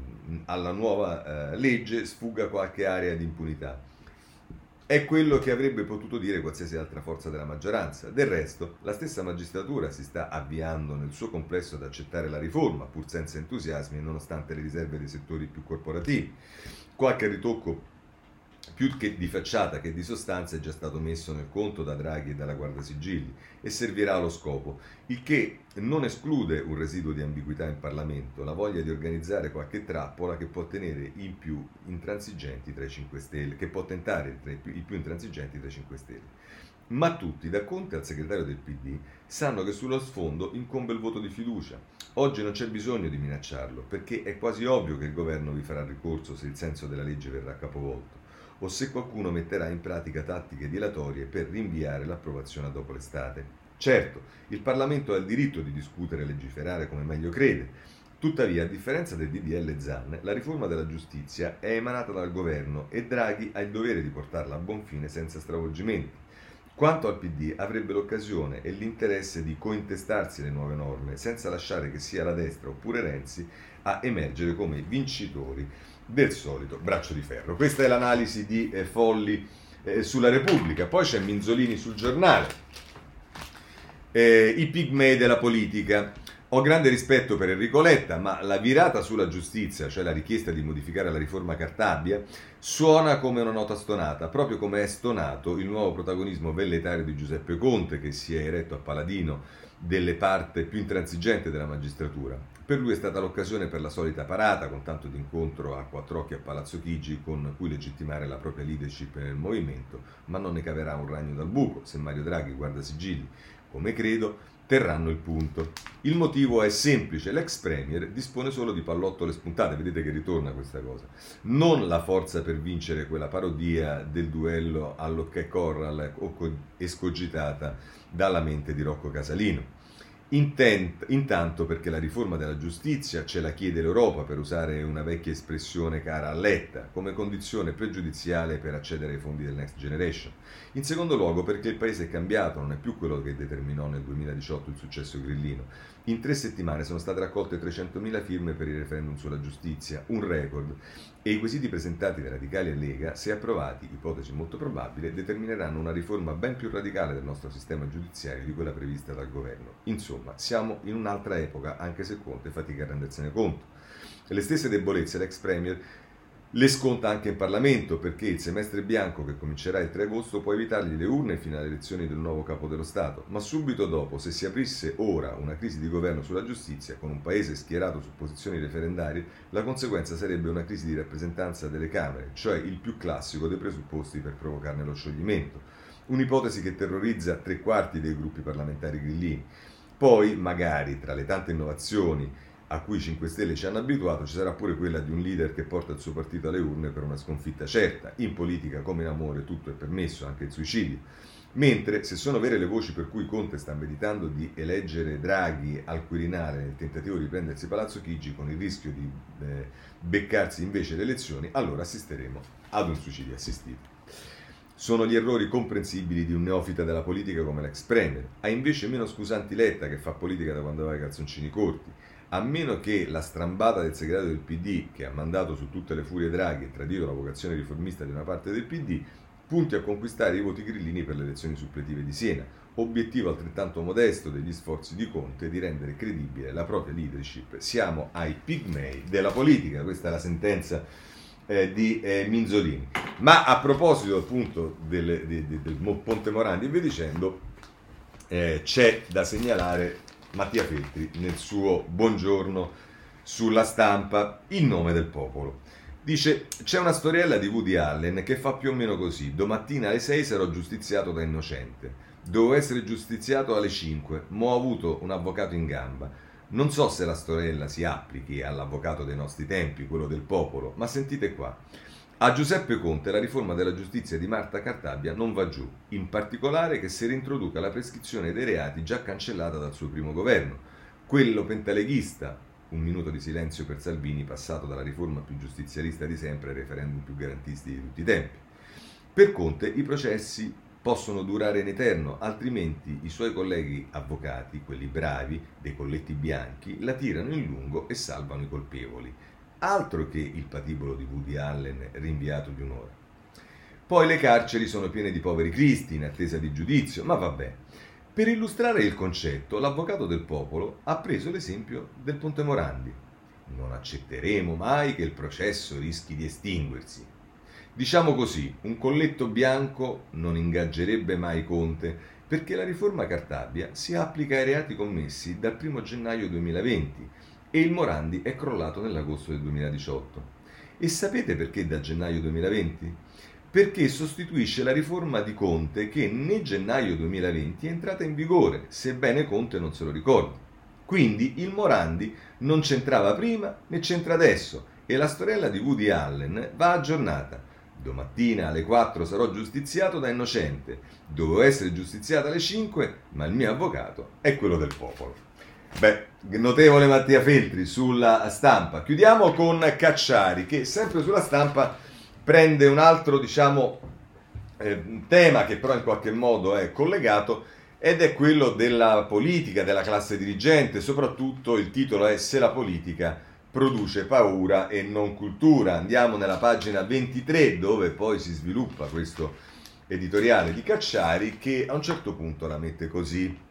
alla nuova eh, legge sfugga qualche area di impunità è quello che avrebbe potuto dire qualsiasi altra forza della maggioranza. Del resto, la stessa magistratura si sta avviando nel suo complesso ad accettare la riforma, pur senza entusiasmi e nonostante le riserve dei settori più corporativi. Qualche ritocco più che di facciata che di sostanza è già stato messo nel conto da Draghi e dalla Guardia Sigilli e servirà allo scopo, il che non esclude un residuo di ambiguità in Parlamento, la voglia di organizzare qualche trappola che può tenere i più intransigenti tra i 5 Stelle, che può tentare i più, i più intransigenti tra i 5 Stelle. Ma tutti, da Conte al segretario del PD, sanno che sullo sfondo incombe il voto di fiducia. Oggi non c'è bisogno di minacciarlo, perché è quasi ovvio che il governo vi farà ricorso se il senso della legge verrà capovolto o se qualcuno metterà in pratica tattiche dilatorie per rinviare l'approvazione dopo l'estate. Certo, il Parlamento ha il diritto di discutere e legiferare come meglio crede, Tuttavia, a differenza del DDL ZAN, la riforma della giustizia è emanata dal governo e Draghi ha il dovere di portarla a buon fine senza stravolgimenti. Quanto al PD, avrebbe l'occasione e l'interesse di cointestarsi le nuove norme senza lasciare che sia la destra oppure Renzi a emergere come vincitori del solito braccio di ferro. Questa è l'analisi di eh, Folli eh, sulla Repubblica. Poi c'è Minzolini sul giornale. Eh, I pigmei della politica. Ho grande rispetto per Enrico Letta, ma la virata sulla giustizia, cioè la richiesta di modificare la riforma Cartabia, suona come una nota stonata, proprio come è stonato il nuovo protagonismo velletario di Giuseppe Conte, che si è eretto a paladino delle parte più intransigente della magistratura. Per lui è stata l'occasione per la solita parata, con tanto di incontro a quattro occhi a Palazzo Chigi, con cui legittimare la propria leadership nel movimento, ma non ne caverà un ragno dal buco se Mario Draghi guarda sigilli, come credo, terranno il punto. Il motivo è semplice, l'ex premier dispone solo di pallottole spuntate, vedete che ritorna questa cosa, non la forza per vincere quella parodia del duello all'Ocché Corral escogitata dalla mente di Rocco Casalino. Intent, intanto perché la riforma della giustizia ce la chiede l'Europa, per usare una vecchia espressione cara a Letta, come condizione pregiudiziale per accedere ai fondi del Next Generation. In secondo luogo perché il paese è cambiato, non è più quello che determinò nel 2018 il successo grillino. In tre settimane sono state raccolte 300.000 firme per il referendum sulla giustizia, un record, e i quesiti presentati da Radicali e Lega, se approvati, ipotesi molto probabile, determineranno una riforma ben più radicale del nostro sistema giudiziario di quella prevista dal governo. Insomma, siamo in un'altra epoca, anche se Conte fatica a rendersene conto. Le stesse debolezze l'ex Premier le sconta anche in Parlamento perché il semestre bianco che comincerà il 3 agosto può evitargli le urne fino alle elezioni del nuovo capo dello Stato, ma subito dopo, se si aprisse ora una crisi di governo sulla giustizia, con un paese schierato su posizioni referendarie, la conseguenza sarebbe una crisi di rappresentanza delle Camere, cioè il più classico dei presupposti per provocarne lo scioglimento. Un'ipotesi che terrorizza tre quarti dei gruppi parlamentari grillini. Poi, magari, tra le tante innovazioni a cui i 5 Stelle ci hanno abituato, ci sarà pure quella di un leader che porta il suo partito alle urne per una sconfitta certa. In politica, come in amore, tutto è permesso, anche il suicidio. Mentre, se sono vere le voci per cui Conte sta meditando di eleggere Draghi al Quirinale nel tentativo di prendersi Palazzo Chigi con il rischio di eh, beccarsi invece le elezioni, allora assisteremo ad un suicidio assistito. Sono gli errori comprensibili di un neofita della politica come l'ex Premier. Ha invece meno scusanti Letta che fa politica da quando aveva i calzoncini corti a meno che la strambata del segretario del PD, che ha mandato su tutte le furie Draghi e tradito la vocazione riformista di una parte del PD, punti a conquistare i voti grillini per le elezioni suppletive di Siena, obiettivo altrettanto modesto degli sforzi di Conte di rendere credibile la propria leadership. Siamo ai pigmei della politica, questa è la sentenza eh, di eh, Minzolini. Ma a proposito appunto del, del, del, Ponte Morandi e via dicendo, eh, c'è da segnalare Mattia Feltri nel suo buongiorno sulla stampa in nome del popolo. Dice, c'è una storiella di Woody Allen che fa più o meno così, domattina alle 6 sarò giustiziato da innocente, dovevo essere giustiziato alle 5, ma ho avuto un avvocato in gamba. Non so se la storiella si applichi all'avvocato dei nostri tempi, quello del popolo, ma sentite qua. A Giuseppe Conte la riforma della giustizia di Marta Cartabia non va giù, in particolare che si reintroduca la prescrizione dei reati già cancellata dal suo primo governo. Quello pentaleghista, un minuto di silenzio per Salvini, passato dalla riforma più giustizialista di sempre ai referendum più garantisti di tutti i tempi. Per Conte i processi possono durare in eterno, altrimenti i suoi colleghi avvocati, quelli bravi, dei colletti bianchi, la tirano in lungo e salvano i colpevoli. Altro che il patibolo di Woody Allen rinviato di un'ora. Poi le carceri sono piene di poveri cristi in attesa di giudizio, ma vabbè. Per illustrare il concetto, l'avvocato del popolo ha preso l'esempio del Ponte Morandi. Non accetteremo mai che il processo rischi di estinguersi. Diciamo così, un colletto bianco non ingaggerebbe mai Conte perché la riforma Cartabia si applica ai reati commessi dal 1 gennaio 2020 e il Morandi è crollato nell'agosto del 2018. E sapete perché da gennaio 2020? Perché sostituisce la riforma di Conte che nel gennaio 2020 è entrata in vigore, sebbene Conte non se lo ricordi. Quindi il Morandi non c'entrava prima né c'entra adesso e la storiella di Woody Allen va aggiornata. Domattina alle 4 sarò giustiziato da innocente. Dovevo essere giustiziato alle 5, ma il mio avvocato è quello del popolo. Beh, notevole Mattia Feltri sulla stampa. Chiudiamo con Cacciari che sempre sulla stampa prende un altro, diciamo, eh, tema che però in qualche modo è collegato ed è quello della politica, della classe dirigente, soprattutto il titolo è Se la politica produce paura e non cultura. Andiamo nella pagina 23 dove poi si sviluppa questo editoriale di Cacciari che a un certo punto la mette così.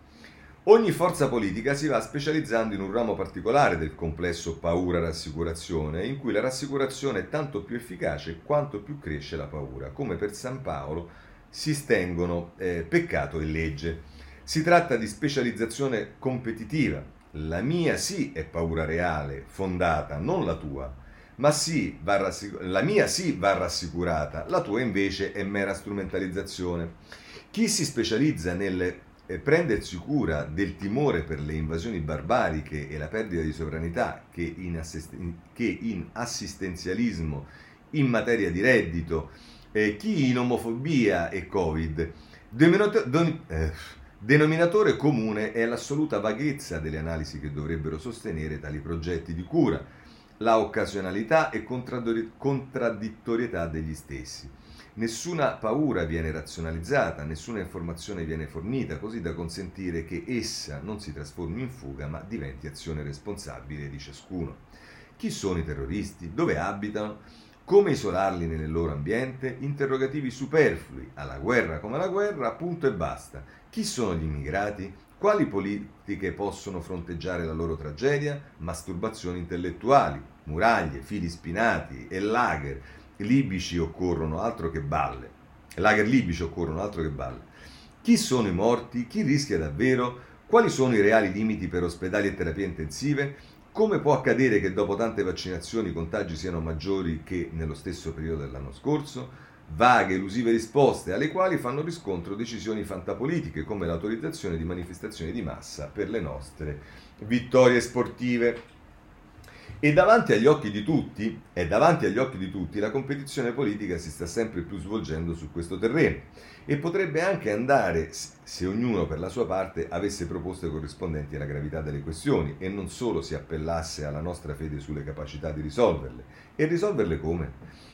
Ogni forza politica si va specializzando in un ramo particolare del complesso paura-rassicurazione, in cui la rassicurazione è tanto più efficace quanto più cresce la paura, come per San Paolo si stengono eh, peccato e legge. Si tratta di specializzazione competitiva. La mia sì è paura reale, fondata, non la tua. Ma sì, rassicur- la mia sì va rassicurata, la tua invece è mera strumentalizzazione. Chi si specializza nelle prendersi cura del timore per le invasioni barbariche e la perdita di sovranità che in, assisten- che in assistenzialismo in materia di reddito, eh, chi in omofobia e Covid. Denominato- don- eh, denominatore comune è l'assoluta vaghezza delle analisi che dovrebbero sostenere tali progetti di cura, la occasionalità e contraddittorietà degli stessi. Nessuna paura viene razionalizzata, nessuna informazione viene fornita, così da consentire che essa non si trasformi in fuga, ma diventi azione responsabile di ciascuno. Chi sono i terroristi? Dove abitano? Come isolarli nel loro ambiente? Interrogativi superflui, alla guerra come alla guerra, punto e basta. Chi sono gli immigrati? Quali politiche possono fronteggiare la loro tragedia? Masturbazioni intellettuali, muraglie, fili spinati e lager libici occorrono altro che balle. Lager libici occorrono altro che balle. Chi sono i morti? Chi rischia davvero? Quali sono i reali limiti per ospedali e terapie intensive? Come può accadere che dopo tante vaccinazioni i contagi siano maggiori che nello stesso periodo dell'anno scorso? Vaghe, elusive risposte alle quali fanno riscontro decisioni fantapolitiche come l'autorizzazione di manifestazioni di massa per le nostre vittorie sportive. E davanti agli occhi di tutti, e davanti agli occhi di tutti, la competizione politica si sta sempre più svolgendo su questo terreno e potrebbe anche andare se ognuno per la sua parte avesse proposte corrispondenti alla gravità delle questioni e non solo si appellasse alla nostra fede sulle capacità di risolverle. E risolverle come?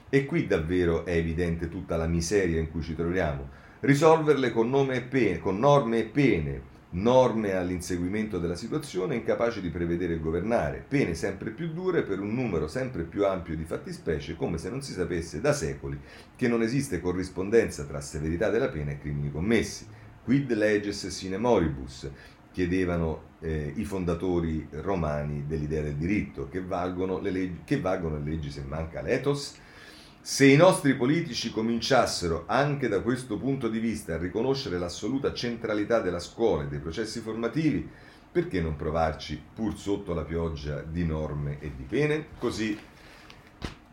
E qui davvero è evidente tutta la miseria in cui ci troviamo. Risolverle con, e pene, con norme e pene, norme all'inseguimento della situazione incapaci di prevedere e governare, pene sempre più dure per un numero sempre più ampio di fattispecie, come se non si sapesse da secoli che non esiste corrispondenza tra severità della pena e crimini commessi. Quid leges sine moribus, chiedevano eh, i fondatori romani dell'idea del diritto, che valgono le leggi, che valgono le leggi se manca l'ethos? Se i nostri politici cominciassero anche da questo punto di vista a riconoscere l'assoluta centralità della scuola e dei processi formativi, perché non provarci pur sotto la pioggia di norme e di pene? Così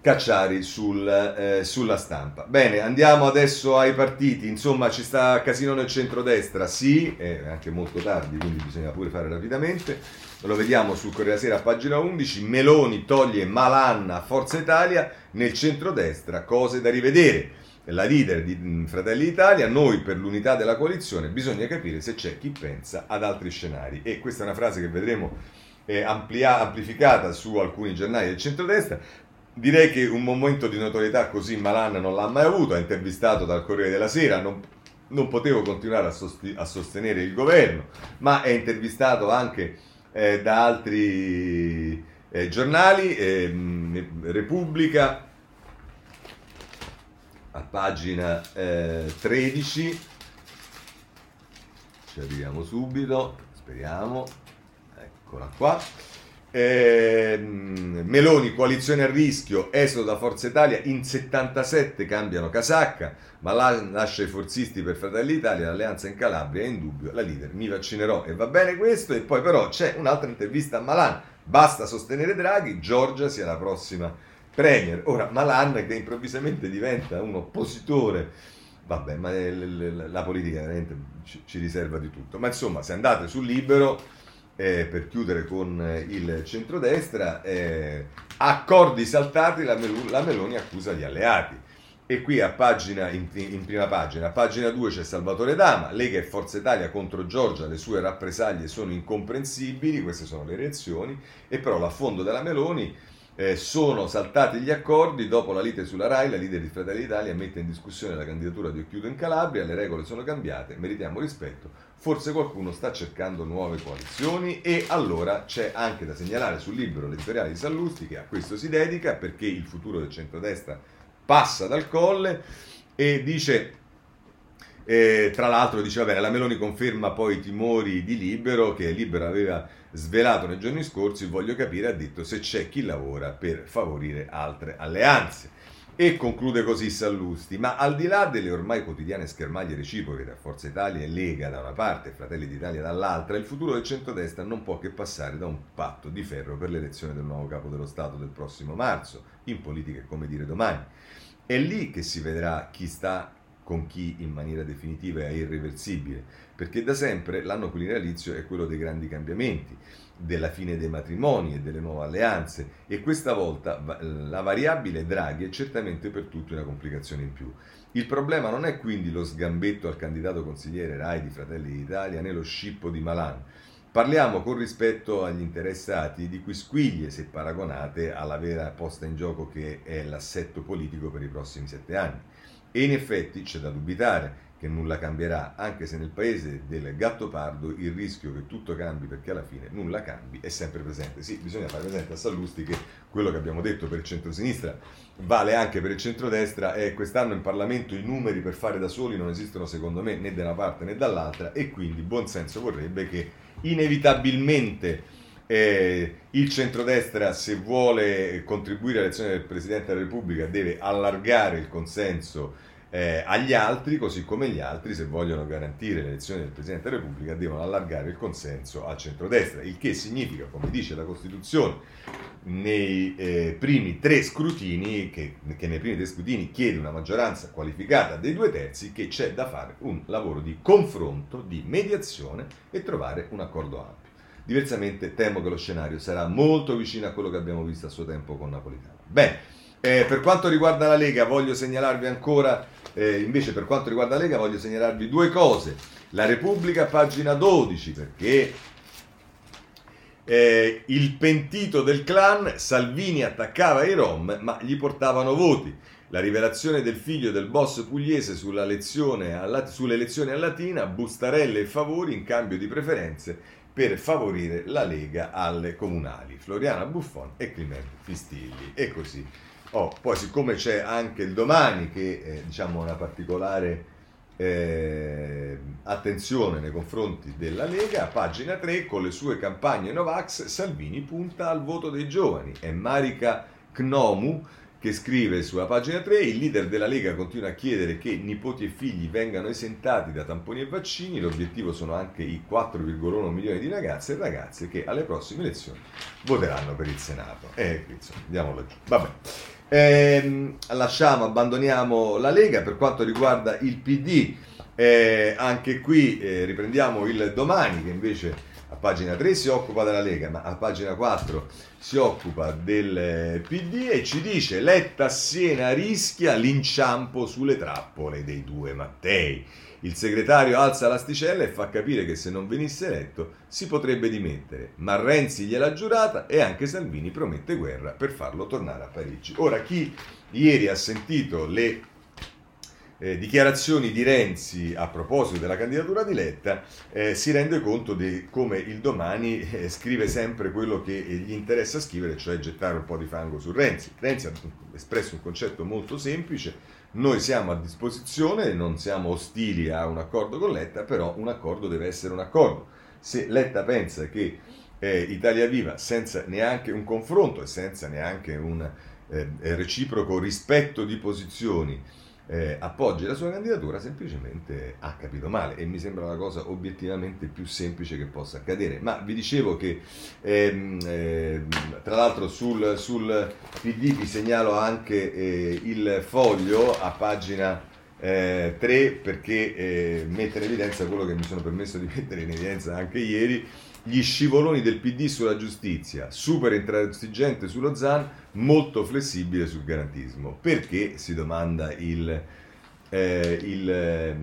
Cacciari sul, eh, sulla stampa. Bene, andiamo adesso ai partiti. Insomma, ci sta casino nel centrodestra, sì, è anche molto tardi, quindi bisogna pure fare rapidamente. Lo vediamo sul Corriere Sera pagina 11. Meloni toglie Malanna a Forza Italia nel centrodestra, cose da rivedere. La leader di mm, Fratelli d'Italia, noi per l'unità della coalizione, bisogna capire se c'è chi pensa ad altri scenari. E questa è una frase che vedremo eh, amplia, amplificata su alcuni giornali del centrodestra. Direi che un momento di notorietà così Malan non l'ha mai avuto, ha intervistato dal Corriere della Sera, non, non potevo continuare a, sosti- a, sostenere il governo, ma è intervistato anche eh, da altri eh, giornali, eh, Repubblica, a pagina 13, eh, ci arriviamo subito, speriamo, eccola qua. Eh, Meloni, coalizione a rischio, esodo da Forza Italia, in 77 cambiano casacca, ma la, lascia i forzisti per Fratelli d'Italia, l'alleanza in Calabria è in dubbio, la leader mi vaccinerò. E va bene questo, e poi però c'è un'altra intervista a Malan, basta sostenere Draghi, Giorgia sia la prossima premier. Ora Malan che improvvisamente diventa un oppositore, vabbè, ma la, politica veramente ci riserva di tutto, ma insomma se andate sul libero eh, per chiudere con eh, il centrodestra, eh, accordi saltati, la, Mel- la, Meloni accusa gli alleati. E qui a pagina, in, in, prima pagina, a pagina 2 c'è Salvatore Dama, Lega e Forza Italia contro Giorgia, le sue rappresaglie sono incomprensibili, queste sono le reazioni, e però l'affondo della Meloni eh, sono saltati gli accordi dopo la lite sulla RAI, la leader di Fratelli d'Italia mette in discussione la candidatura di Occhiuto in Calabria, le regole sono cambiate, meritiamo rispetto, forse qualcuno sta cercando nuove coalizioni e allora c'è anche da segnalare sul libro l'editoriale di Sallusti che a questo si dedica perché il futuro del centrodestra passa dal colle e dice eh, tra l'altro diceva bene, la Meloni conferma poi i timori di Libero, che Libero aveva svelato nei giorni scorsi, voglio capire, ha detto se c'è chi lavora per favorire altre alleanze. E conclude così Sallusti, ma al di là delle ormai quotidiane schermaglie reciproche tra Forza Italia e Lega da una parte e Fratelli d'Italia dall'altra, il futuro del centrodestra non può che passare da un patto di ferro per l'elezione del nuovo capo dello Stato del prossimo marzo, in politica è come dire domani. È lì che si vedrà chi sta con chi in maniera definitiva e irreversibile, perché da sempre l'anno quirinalizio è quello dei grandi cambiamenti, della fine dei matrimoni e delle nuove alleanze e questa volta la variabile Draghi è certamente per tutti una complicazione in più. Il problema non è quindi lo sgambetto al candidato consigliere Rai di Fratelli d'Italia né lo scippo di Malan. Parliamo con rispetto agli interessati di quisquiglie se paragonate alla vera posta in gioco che è l'assetto politico per i prossimi sette anni. E in effetti c'è da dubitare che nulla cambierà, anche se nel paese del gatto pardo il rischio che tutto cambi perché alla fine nulla cambi è sempre presente. Sì, bisogna fare presente a Sallusti che quello che abbiamo detto per il centro-sinistra vale anche per il centrodestra e quest'anno in Parlamento i numeri per fare da soli non esistono secondo me né da una parte né dall'altra e quindi buon senso vorrebbe che inevitabilmente Eh, il centrodestra, se vuole contribuire all'elezione del Presidente della Repubblica, deve allargare il consenso eh, agli altri, così come gli altri, se vogliono garantire l'elezione del Presidente della Repubblica, devono allargare il consenso al centrodestra, il che significa, come dice la Costituzione, nei eh, primi tre scrutini, che, che, nei primi tre scrutini chiede una maggioranza qualificata dei due terzi, che c'è da fare un lavoro di confronto, di mediazione e trovare un accordo ampio. Diversamente temo che lo scenario sarà molto vicino a quello che abbiamo visto a suo tempo con Napolitano. Bene, eh, per quanto riguarda la Lega voglio segnalarvi ancora eh, invece per quanto riguarda la Lega voglio segnalarvi due cose. La Repubblica, pagina 12, perché eh, il pentito del clan, Salvini attaccava i Rom, ma gli portavano voti. La rivelazione del figlio del boss pugliese sulla alla, sulle elezioni a Latina, bustarelle e favori in cambio di preferenze per favorire la Lega alle comunali. Floriana Buffon e Clemente Fistilli. E così Oh, poi siccome c'è anche il domani che è diciamo una particolare eh, attenzione nei confronti della Lega, pagina 3 con le sue campagne Novax Salvini punta al voto dei giovani. È Marika Knomu che scrive sulla pagina 3 il leader della Lega continua a chiedere che nipoti e figli vengano esentati da tamponi e vaccini, l'obiettivo sono anche i 4,1 milioni di ragazze e ragazze che alle prossime elezioni voteranno per il Senato. E eh, insomma, andiamo laggiù. Vabbè. Eh, lasciamo, abbandoniamo la Lega per quanto riguarda il PD. Eh, anche qui eh, riprendiamo il domani che invece a pagina 3 si occupa della Lega, ma a pagina 4 si occupa del eh, PD e ci dice Letta Siena rischia l'inciampo sulle trappole dei due Mattei. Il segretario alza l'asticella e fa capire che se non venisse eletto si potrebbe dimettere, ma Renzi gliel'ha giurata e anche Salvini promette guerra per farlo tornare a Parigi. Ora, chi ieri ha sentito le eh, dichiarazioni di Renzi a proposito della candidatura di Letta eh, si rende conto di come il domani eh, scrive sempre quello che gli interessa scrivere, cioè gettare un po' di fango su Renzi. Renzi ha espresso un concetto molto semplice, noi siamo a disposizione, non siamo ostili a un accordo con Letta, però un accordo deve essere un accordo. Se Letta pensa che eh, Italia Viva, senza neanche un confronto e senza neanche un eh, reciproco rispetto di posizioni, eh, appoggi la sua candidatura, semplicemente ha capito male e mi sembra la cosa obiettivamente più semplice che possa accadere. Ma vi dicevo che ehm, eh, tra l'altro sul, sul, PD vi segnalo anche eh, il foglio a pagina 3 eh, perché eh, mette in evidenza quello che mi sono permesso di mettere in evidenza anche ieri gli scivoloni del PD sulla giustizia, super intransigente sullo ZAN, molto flessibile sul garantismo. Perché, si domanda il, eh, il, eh,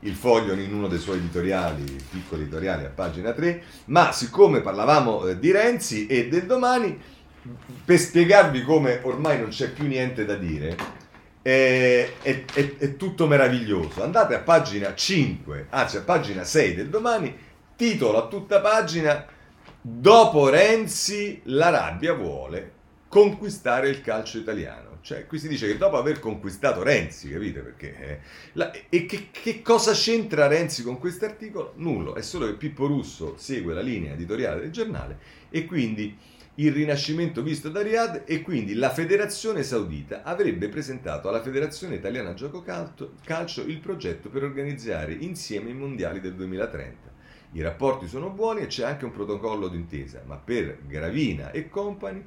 il foglio in uno dei suoi editoriali, piccoli editoriali a pagina 3, ma siccome parlavamo eh, di Renzi e del domani, per spiegarvi come ormai non c'è più niente da dire, è, è, è, è tutto meraviglioso. Andate a pagina 5, anzi a pagina 6 del domani, titolo a tutta pagina, dopo Renzi la rabbia vuole conquistare il calcio italiano. Cioè, qui si dice che dopo aver conquistato Renzi, capite perché? Eh, la, e che, che, cosa c'entra Renzi con questo articolo? Nulla, è solo che Pippo Russo segue la linea editoriale del giornale e quindi il rinascimento visto da Riyadh e quindi la Federazione Saudita avrebbe presentato alla Federazione Italiana Gioco Calcio il progetto per organizzare insieme i mondiali del 2030. I rapporti sono buoni e c'è anche un protocollo d'intesa, ma per Gravina e compagni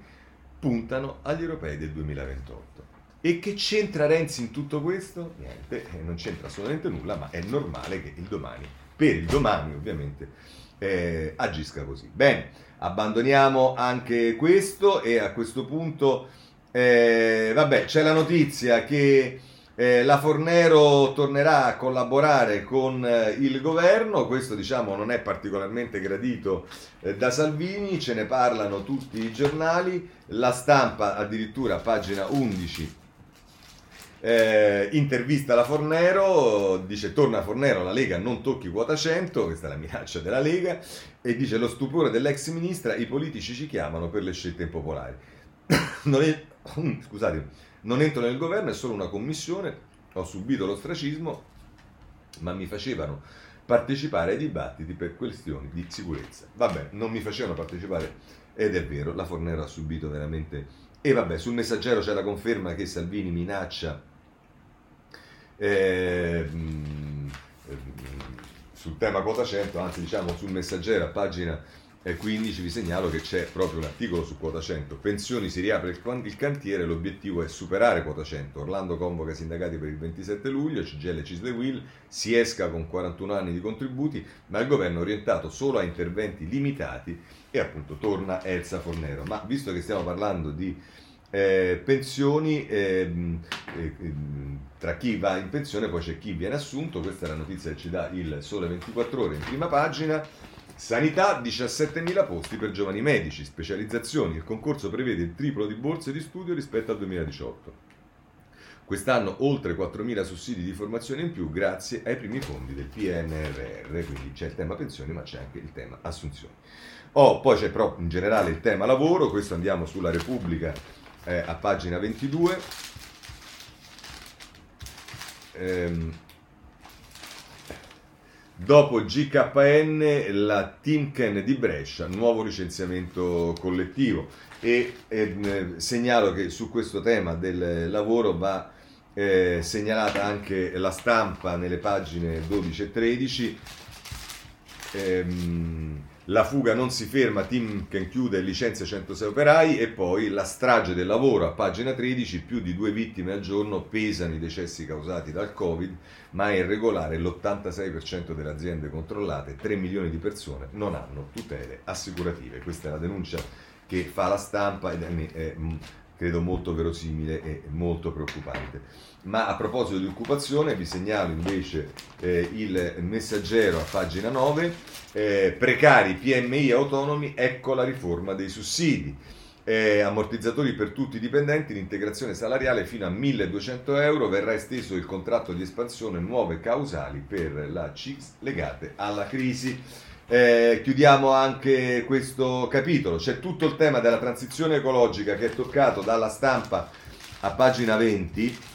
puntano agli europei del 2028. E che c'entra Renzi in tutto questo? Niente, eh, non c'entra assolutamente nulla, ma è normale che il domani, per il domani ovviamente, eh, agisca così. Bene, abbandoniamo anche questo e a questo punto, eh, vabbè, c'è la notizia che eh, la Fornero tornerà a collaborare con eh, il governo, questo diciamo non è particolarmente gradito eh, da Salvini, ce ne parlano tutti i giornali, la stampa addirittura pagina 11 eh, intervista la Fornero, dice torna Fornero, la Lega non tocchi quota 100, questa è la minaccia della Lega, e dice lo stupore dell'ex ministra, i politici ci chiamano per le scelte impopolari. non è, scusate, non entro nel governo, è solo una commissione, ho subito l'ostracismo, ma mi facevano partecipare ai dibattiti per questioni di sicurezza. Vabbè, non mi facevano partecipare ed è vero, la Fornero ha subito veramente... E vabbè, sul messaggero c'è la conferma che Salvini minaccia eh, sul tema quota 100, anzi diciamo sul messaggero a pagina 15 vi segnalo che c'è proprio un articolo su quota 100. Pensioni si riapre il cantiere, l'obiettivo è superare quota 100. Orlando convoca i sindacati per il 27 luglio, CGL Cisle Will, si esca con 41 anni di contributi, ma il governo è orientato solo a interventi limitati e appunto torna Elsa Fornero. Ma visto che stiamo parlando di eh, pensioni, ehm, eh, tra chi va in pensione poi c'è chi viene assunto, questa è la notizia che ci dà il Sole 24 ore in prima pagina. Sanità 17.000 posti per giovani medici, specializzazioni. Il concorso prevede il triplo di borse di studio rispetto al 2018. Quest'anno oltre 4.000 sussidi di formazione in più grazie ai primi fondi del PNRR, quindi c'è il tema pensioni ma c'è anche il tema assunzioni. Oh, poi c'è però in generale il tema lavoro, questo andiamo sulla Repubblica eh, a pagina 22. Ehm, Dopo GKN, la Timken di Brescia, nuovo licenziamento collettivo. E eh, segnalo che su questo tema del lavoro va eh, segnalata anche la stampa nelle pagine 12 e 13. Ehm, la fuga non si ferma, Timken chiude e licenzia 106 operai e poi la strage del lavoro a pagina 13, più di due vittime al giorno, pesano i decessi causati dal Covid, ma è irregolare l'86% delle aziende controllate, 3 milioni di persone non hanno tutele assicurative. Questa è la denuncia che fa la stampa ed è, mm, credo molto verosimile e molto preoccupante. Ma a proposito di occupazione vi segnalo invece eh, il messaggero a pagina 9, eh, precari, PMI autonomi, ecco la riforma dei sussidi. Eh, ammortizzatori per tutti i dipendenti, l'integrazione salariale fino a 1200 euro, verrà esteso il contratto di espansione, nuove causali per la CIS legate alla crisi. Eh, chiudiamo anche questo capitolo, c'è tutto il tema della transizione ecologica che è toccato dalla stampa a pagina 20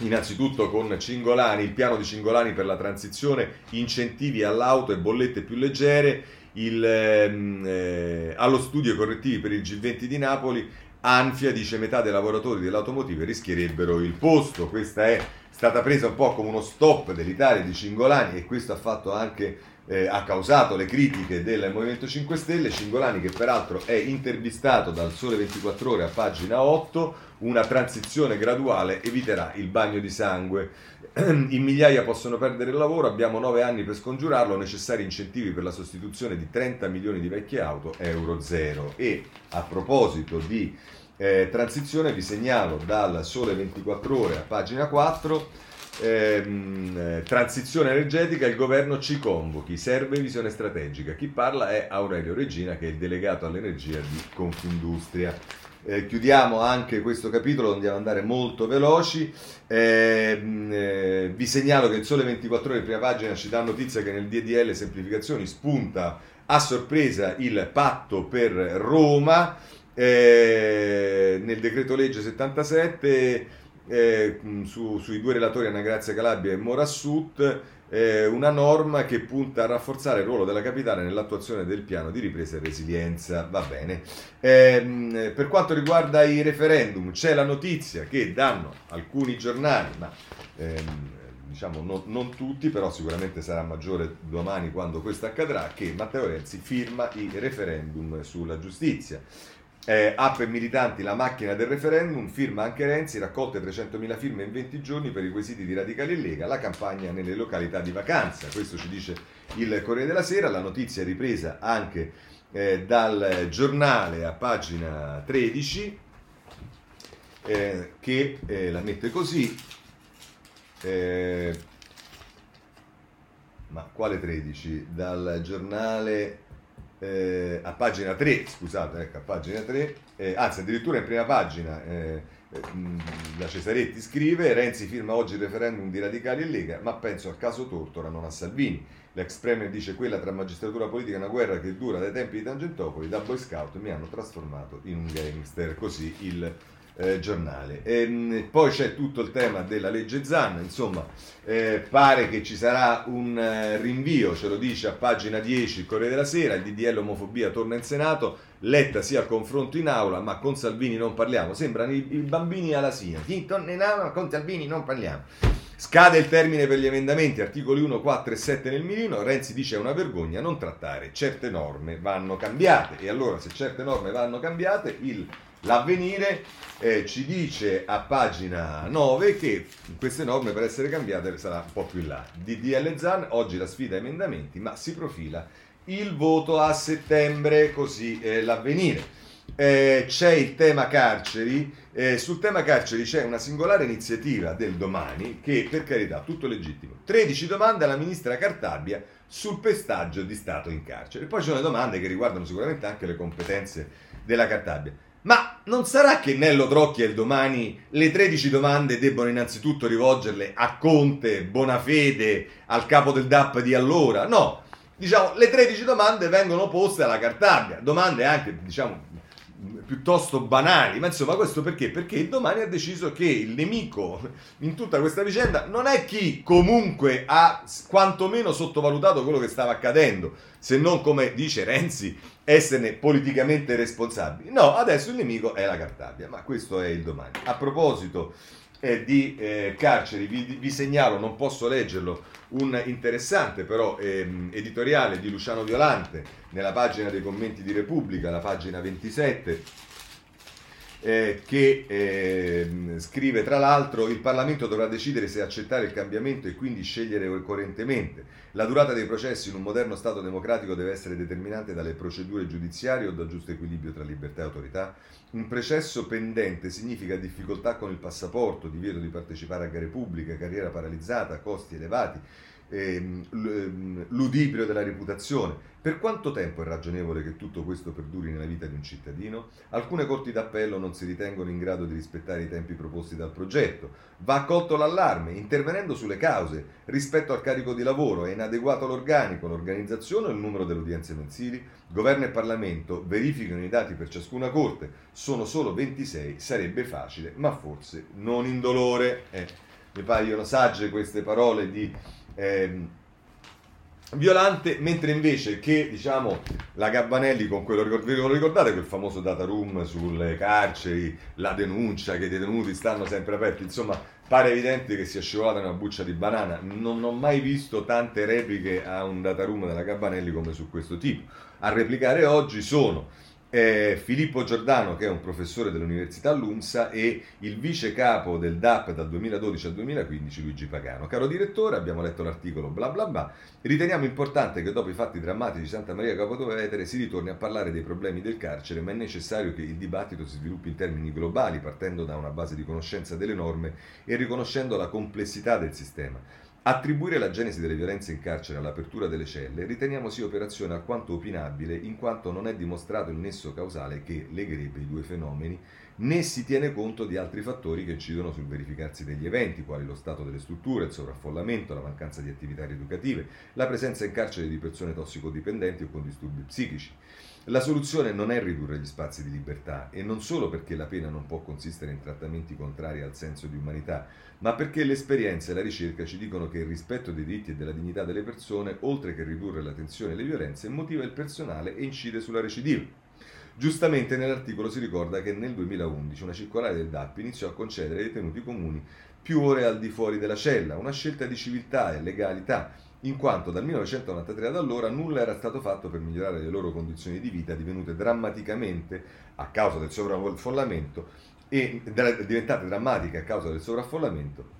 innanzitutto con Cingolani, il piano di Cingolani per la transizione, incentivi all'auto e bollette più leggere, il, ehm, eh, allo studio correttivi per il G20 di Napoli, Anfia dice metà dei lavoratori dell'automotive rischierebbero il posto, questa è stata presa un po' come uno stop dell'Italia di Cingolani e questo ha fatto anche eh, ha causato le critiche del Movimento 5 Stelle, Cingolani che peraltro è intervistato dal Sole 24 ore a pagina 8, una transizione graduale eviterà il bagno di sangue. In migliaia possono perdere il lavoro, abbiamo 9 anni per scongiurarlo, necessari incentivi per la sostituzione di 30 milioni di vecchie auto, euro zero. E a proposito di eh, transizione vi segnalo dal Sole 24 ore a pagina 4 Ehm, transizione energetica, il governo ci convochi, serve visione strategica. Chi parla è Aurelio Regina, che è il delegato all'energia di Confindustria. Eh, chiudiamo anche questo capitolo, andiamo ad andare molto veloci. Eh, eh, vi segnalo che il Sole 24 ore prima pagina ci dà notizia che nel DDL semplificazioni spunta a sorpresa il patto per Roma. Eh, nel decreto legge 77 eh, su, sui due relatori Anna Grazia Calabria e Morassut eh, una norma che punta a rafforzare il ruolo della capitale nell'attuazione del piano di ripresa e resilienza. Va bene. Eh, per quanto riguarda i referendum, c'è la notizia che danno alcuni giornali, ma ehm, diciamo non, non, tutti, però sicuramente sarà maggiore domani quando questo accadrà, che Matteo Renzi firma i referendum sulla giustizia. Eh, app e militanti la macchina del referendum, firma anche Renzi, raccolte 300.000 firme in 20 giorni per i quesiti di Radicali Lega, la campagna nelle località di vacanza, questo ci dice il Corriere della Sera, la notizia è ripresa anche eh, dal giornale a pagina 13 eh, che eh, la mette così, eh, ma quale 13? Dal giornale eh, a pagina 3, scusate, ecco, a pagina 3, eh, anzi addirittura in prima pagina, eh, eh la Cesaretti scrive, Renzi firma oggi il referendum di Radicali e Lega, ma penso al caso Tortora, non a Salvini. L'ex premier dice quella tra magistratura politica è una guerra che dura dai tempi di Tangentopoli, da boy scout mi hanno trasformato in un gangster, così il eh, giornale. E, ehm, poi c'è tutto il tema della legge Zan, insomma, eh, pare che ci sarà un eh, rinvio, ce lo dice a pagina 10 il Corriere della Sera, il DDL omofobia torna in Senato, Letta sia al confronto in aula, ma con Salvini non parliamo, sembrano i, i bambini alla SIA, chi torna in aula, con Salvini non parliamo. Scade il termine per gli emendamenti, articoli 1, 4 e 7 nel mirino, Renzi dice è una vergogna non trattare, certe norme vanno cambiate e allora se certe norme vanno cambiate il L'avvenire eh, ci dice a pagina 9 che queste norme per essere cambiate sarà un po' più in là. DDL Zan, oggi la sfida emendamenti, ma si profila il voto a settembre, così eh, l'avvenire. Eh, c'è il tema carceri, eh, sul tema carceri c'è una singolare iniziativa del domani che per carità tutto legittimo. 13 domande alla ministra Cartabia sul pestaggio di Stato in carcere. Poi ci sono le domande che riguardano sicuramente anche le competenze della Cartabia. Ma non sarà che Nello Trocchi e domani le 13 domande debbono innanzitutto rivolgerle a Conte, Bonafede, al capo del DAP di allora? No, diciamo, le 13 domande vengono poste alla Cartabia, domande anche, diciamo, piuttosto banali, ma insomma questo perché? Perché il domani ha deciso che il nemico in tutta questa vicenda non è chi comunque ha quantomeno sottovalutato quello che stava accadendo, se non come dice Renzi esserne politicamente responsabili. No, adesso il nemico è la Cartabia, ma questo è il domani. A proposito eh, di eh, carceri, vi, vi, segnalo, non posso leggerlo, un interessante però ehm, editoriale di Luciano Violante nella pagina dei commenti di Repubblica, la pagina 27 eh, che eh, scrive tra l'altro il Parlamento dovrà decidere se accettare il cambiamento e quindi scegliere coerentemente. La durata dei processi in un moderno Stato democratico deve essere determinante dalle procedure giudiziarie o dal giusto equilibrio tra libertà e autorità. Un processo pendente significa difficoltà con il passaporto, divieto di partecipare a gare pubbliche, carriera paralizzata, costi elevati ehm, ehm, ludibrio della reputazione. Per quanto tempo è ragionevole che tutto questo perduri nella vita di un cittadino? Alcune corti d'appello non si ritengono in grado di rispettare i tempi proposti dal progetto. Va accolto l'allarme, intervenendo sulle cause. Rispetto al carico di lavoro è inadeguato l'organico, l'organizzazione e il numero delle udienze mensili. Governo e Parlamento verificano i dati per ciascuna corte. Sono solo 26, sarebbe facile, ma forse non indolore. Eh, mi paiono sagge queste parole di eh, Violante, mentre invece che diciamo la Gabbanelli con quello vi lo ricordate quel famoso data room sulle carceri, la denuncia che i detenuti stanno sempre aperti, insomma pare evidente che sia scivolata una buccia di banana. Non ho mai visto tante repliche a un data room della Gabbanelli come su questo tipo. A replicare oggi sono eh, Filippo Giordano, che è un professore dell'Università LUMSA, e il vice capo del DAP dal 2012 al 2015, Luigi Pagano. Caro direttore, abbiamo letto l'articolo bla bla bla. Riteniamo importante che dopo i fatti drammatici di Santa Maria Capua Vetere si ritorni a parlare dei problemi del carcere, ma è necessario che il dibattito si sviluppi in termini globali, partendo da una base di conoscenza delle norme e riconoscendo la complessità del sistema. Attribuire la genesi delle violenze in carcere all'apertura delle celle riteniamo sia operazione alquanto opinabile in quanto non è dimostrato il nesso causale che legherebbe i due fenomeni né si tiene conto di altri fattori che incidono sul verificarsi degli eventi, quali lo stato delle strutture, il sovraffollamento, la mancanza di attività rieducative, la presenza in carcere di persone tossicodipendenti o con disturbi psichici. La soluzione non è ridurre gli spazi di libertà e non solo perché la pena non può consistere in trattamenti contrari al senso di umanità, ma perché l'esperienza e la ricerca ci dicono che il rispetto dei diritti e della dignità delle persone, oltre che ridurre la tensione e le violenze, motiva il personale e incide sulla recidiva. Giustamente nell'articolo si ricorda che nel 2011 una circolare del DAP iniziò a concedere ai detenuti comuni più ore al di fuori della cella, una scelta di civiltà e legalità in quanto dal 1993 ad allora nulla era stato fatto per migliorare le loro condizioni di vita divenute drammaticamente a causa del sovraffollamento e diventate drammatiche a causa del sovraffollamento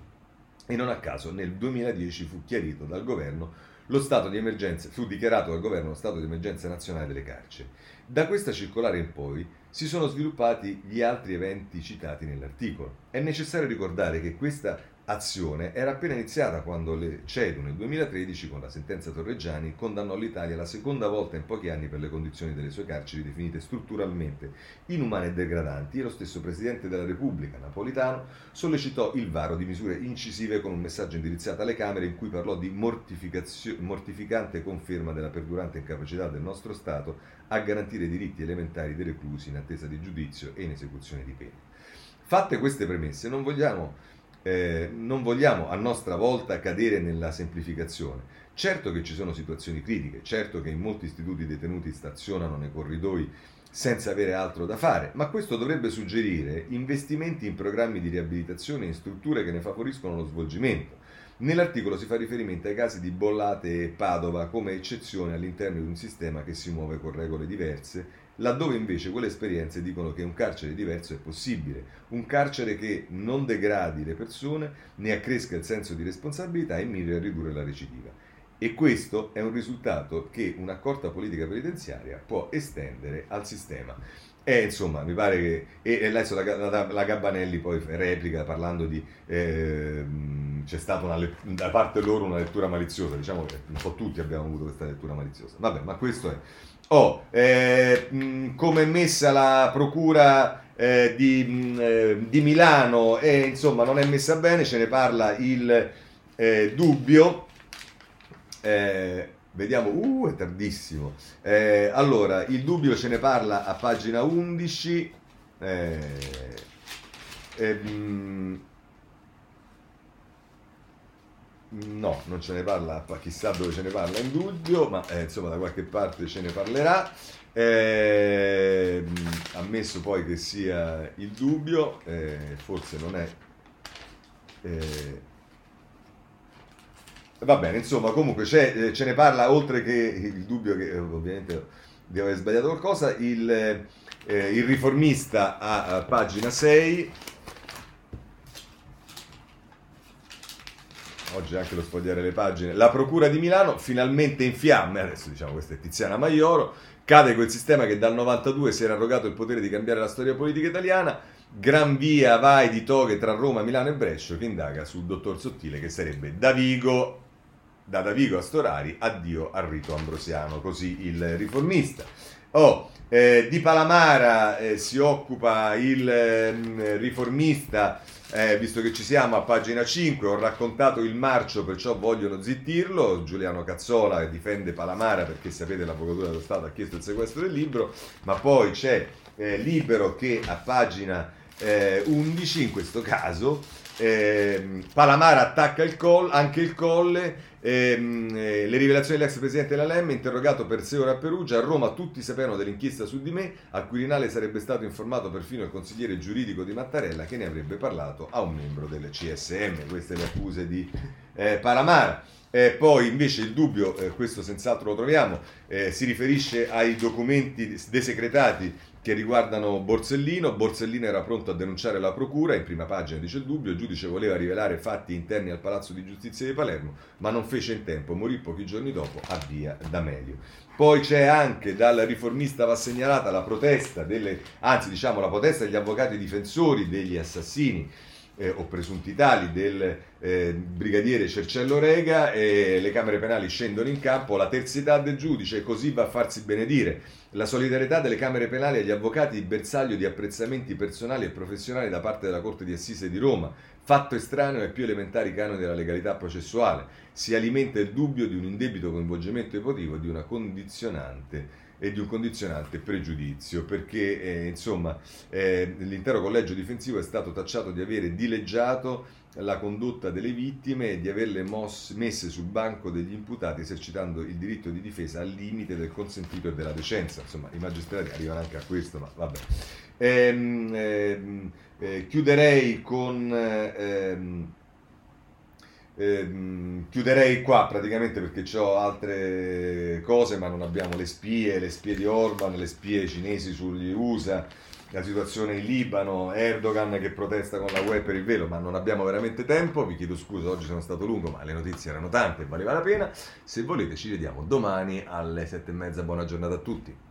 e non a caso nel 2010 fu chiarito dal governo lo stato di emergenza, fu dichiarato dal governo lo stato di emergenza nazionale delle carceri. Da questa circolare in poi si sono sviluppati gli altri eventi citati nell'articolo. È necessario ricordare che questa azione era appena iniziata quando le CEDU nel 2013 con la sentenza Torreggiani condannò l'Italia la seconda volta in pochi anni per le condizioni delle sue carceri definite strutturalmente inumane e degradanti e lo stesso Presidente della Repubblica, Napolitano, sollecitò il varo di misure incisive con un messaggio indirizzato alle Camere in cui parlò di mortificante conferma della perdurante incapacità del nostro Stato a garantire i diritti elementari dei reclusi in attesa di giudizio e in esecuzione di pena. Fatte queste premesse, non vogliamo, eh, non vogliamo a nostra volta cadere nella semplificazione. Certo che ci sono situazioni critiche, certo che in molti istituti detenuti stazionano nei corridoi senza avere altro da fare, ma questo dovrebbe suggerire investimenti in programmi di riabilitazione e in strutture che ne favoriscono lo svolgimento. Nell'articolo si fa riferimento ai casi di Bollate e Padova come eccezione all'interno di un sistema che si muove con regole diverse, laddove invece quelle esperienze dicono che un carcere diverso è possibile, un carcere che non degradi le persone, ne accresca il senso di responsabilità e miri a ridurre la recidiva. E questo è un risultato che un'accorta politica penitenziaria può estendere al sistema. E insomma, mi pare che. E, adesso la, la, la, Gabbanelli poi replica parlando di. Eh, c'è stata una, da parte loro una lettura maliziosa. Diciamo che un po' tutti abbiamo avuto questa lettura maliziosa. Vabbè, ma questo è. Oh, eh, come è messa la procura eh, di, eh, di, Milano, e insomma, non è messa bene, ce ne parla il eh, dubbio eh, vediamo, uh, è tardissimo. Eh, allora, il dubbio ce ne parla a pagina 11. Eh, ehm, no, non ce ne parla, chissà dove ce ne parla in dubbio, ma eh, insomma da qualche parte ce ne parlerà. Eh, ammesso poi che sia il dubbio, eh, forse non è eh, Va bene, insomma, comunque eh, ce ne parla, oltre che il dubbio che eh, ovviamente di aver sbagliato qualcosa, il, il riformista a, a pagina 6 oggi anche lo sfogliare le pagine, la Procura di Milano finalmente in fiamme, adesso diciamo questa è Tiziana Maioro, cade quel sistema che dal 92 si era arrogato il potere di cambiare la storia politica italiana, gran via vai di toghe tra Roma, Milano e Brescia che indaga sul dottor Sottile che sarebbe Davigo. Da Davigo a Storari, addio al rito ambrosiano, così il riformista. Oh, eh, di Palamara eh, si occupa il eh, riformista, eh, visto che ci siamo a pagina 5, ho raccontato il marcio, perciò vogliono zittirlo, Giuliano Cazzola difende Palamara perché sapete l'Avvocatura dello Stato ha chiesto il sequestro del libro, ma poi c'è eh, Libero che a pagina 11 eh, in questo caso eh, Palamara attacca il coll, anche il colle. Ehm, eh, le rivelazioni dell'ex presidente della LEM, interrogato per sei ore a Perugia, a Roma tutti sapevano dell'inchiesta su di me, al Quirinale sarebbe stato informato perfino il consigliere giuridico di Mattarella che ne avrebbe parlato a un membro del CSM. Queste le accuse di eh, Palamara. Eh, poi invece il dubbio, eh, questo senz'altro lo troviamo, eh, si riferisce ai documenti desecretati che riguardano Borsellino. Borsellino era pronto a denunciare la procura, in prima pagina dice il dubbio, il giudice voleva rivelare fatti interni al Palazzo di Giustizia di Palermo, ma non fece in tempo, morì pochi giorni dopo a Via D'Amelio. Poi c'è anche dal riformista va segnalata la protesta delle, anzi diciamo la protesta degli avvocati difensori degli assassini eh, o presunti tali del eh, brigadiere Cercello Rega e le Camere Penali scendono in campo, la terzietà del giudice così va a farsi benedire, la solidarietà delle Camere Penali agli avvocati bersaglio di apprezzamenti personali e professionali da parte della Corte di Assise di Roma, fatto estraneo ai più elementari canoni della legalità processuale, si alimenta il dubbio di un indebito coinvolgimento emotivo e di una condizionante e di un condizionante pregiudizio, perché eh, insomma eh, l'intero collegio difensivo è stato tacciato di avere dileggiato la condotta delle vittime e di averle mosse, messe sul banco degli imputati esercitando il diritto di difesa al limite del consentito e della decenza. Insomma, i magistrati arrivano anche a questo, ma vabbè. Ehm, ehm, eh, chiuderei con... Ehm, Ehm, chiuderei qua praticamente perché ho altre cose, ma non abbiamo le spie, le spie di Orban, le spie cinesi sugli USA, la situazione in Libano, Erdogan che protesta con la web per il velo, ma non abbiamo veramente tempo. Vi chiedo scusa, oggi sono stato lungo, ma le notizie erano tante e valeva la pena. Se volete, ci vediamo domani alle sette e mezza. Buona giornata a tutti.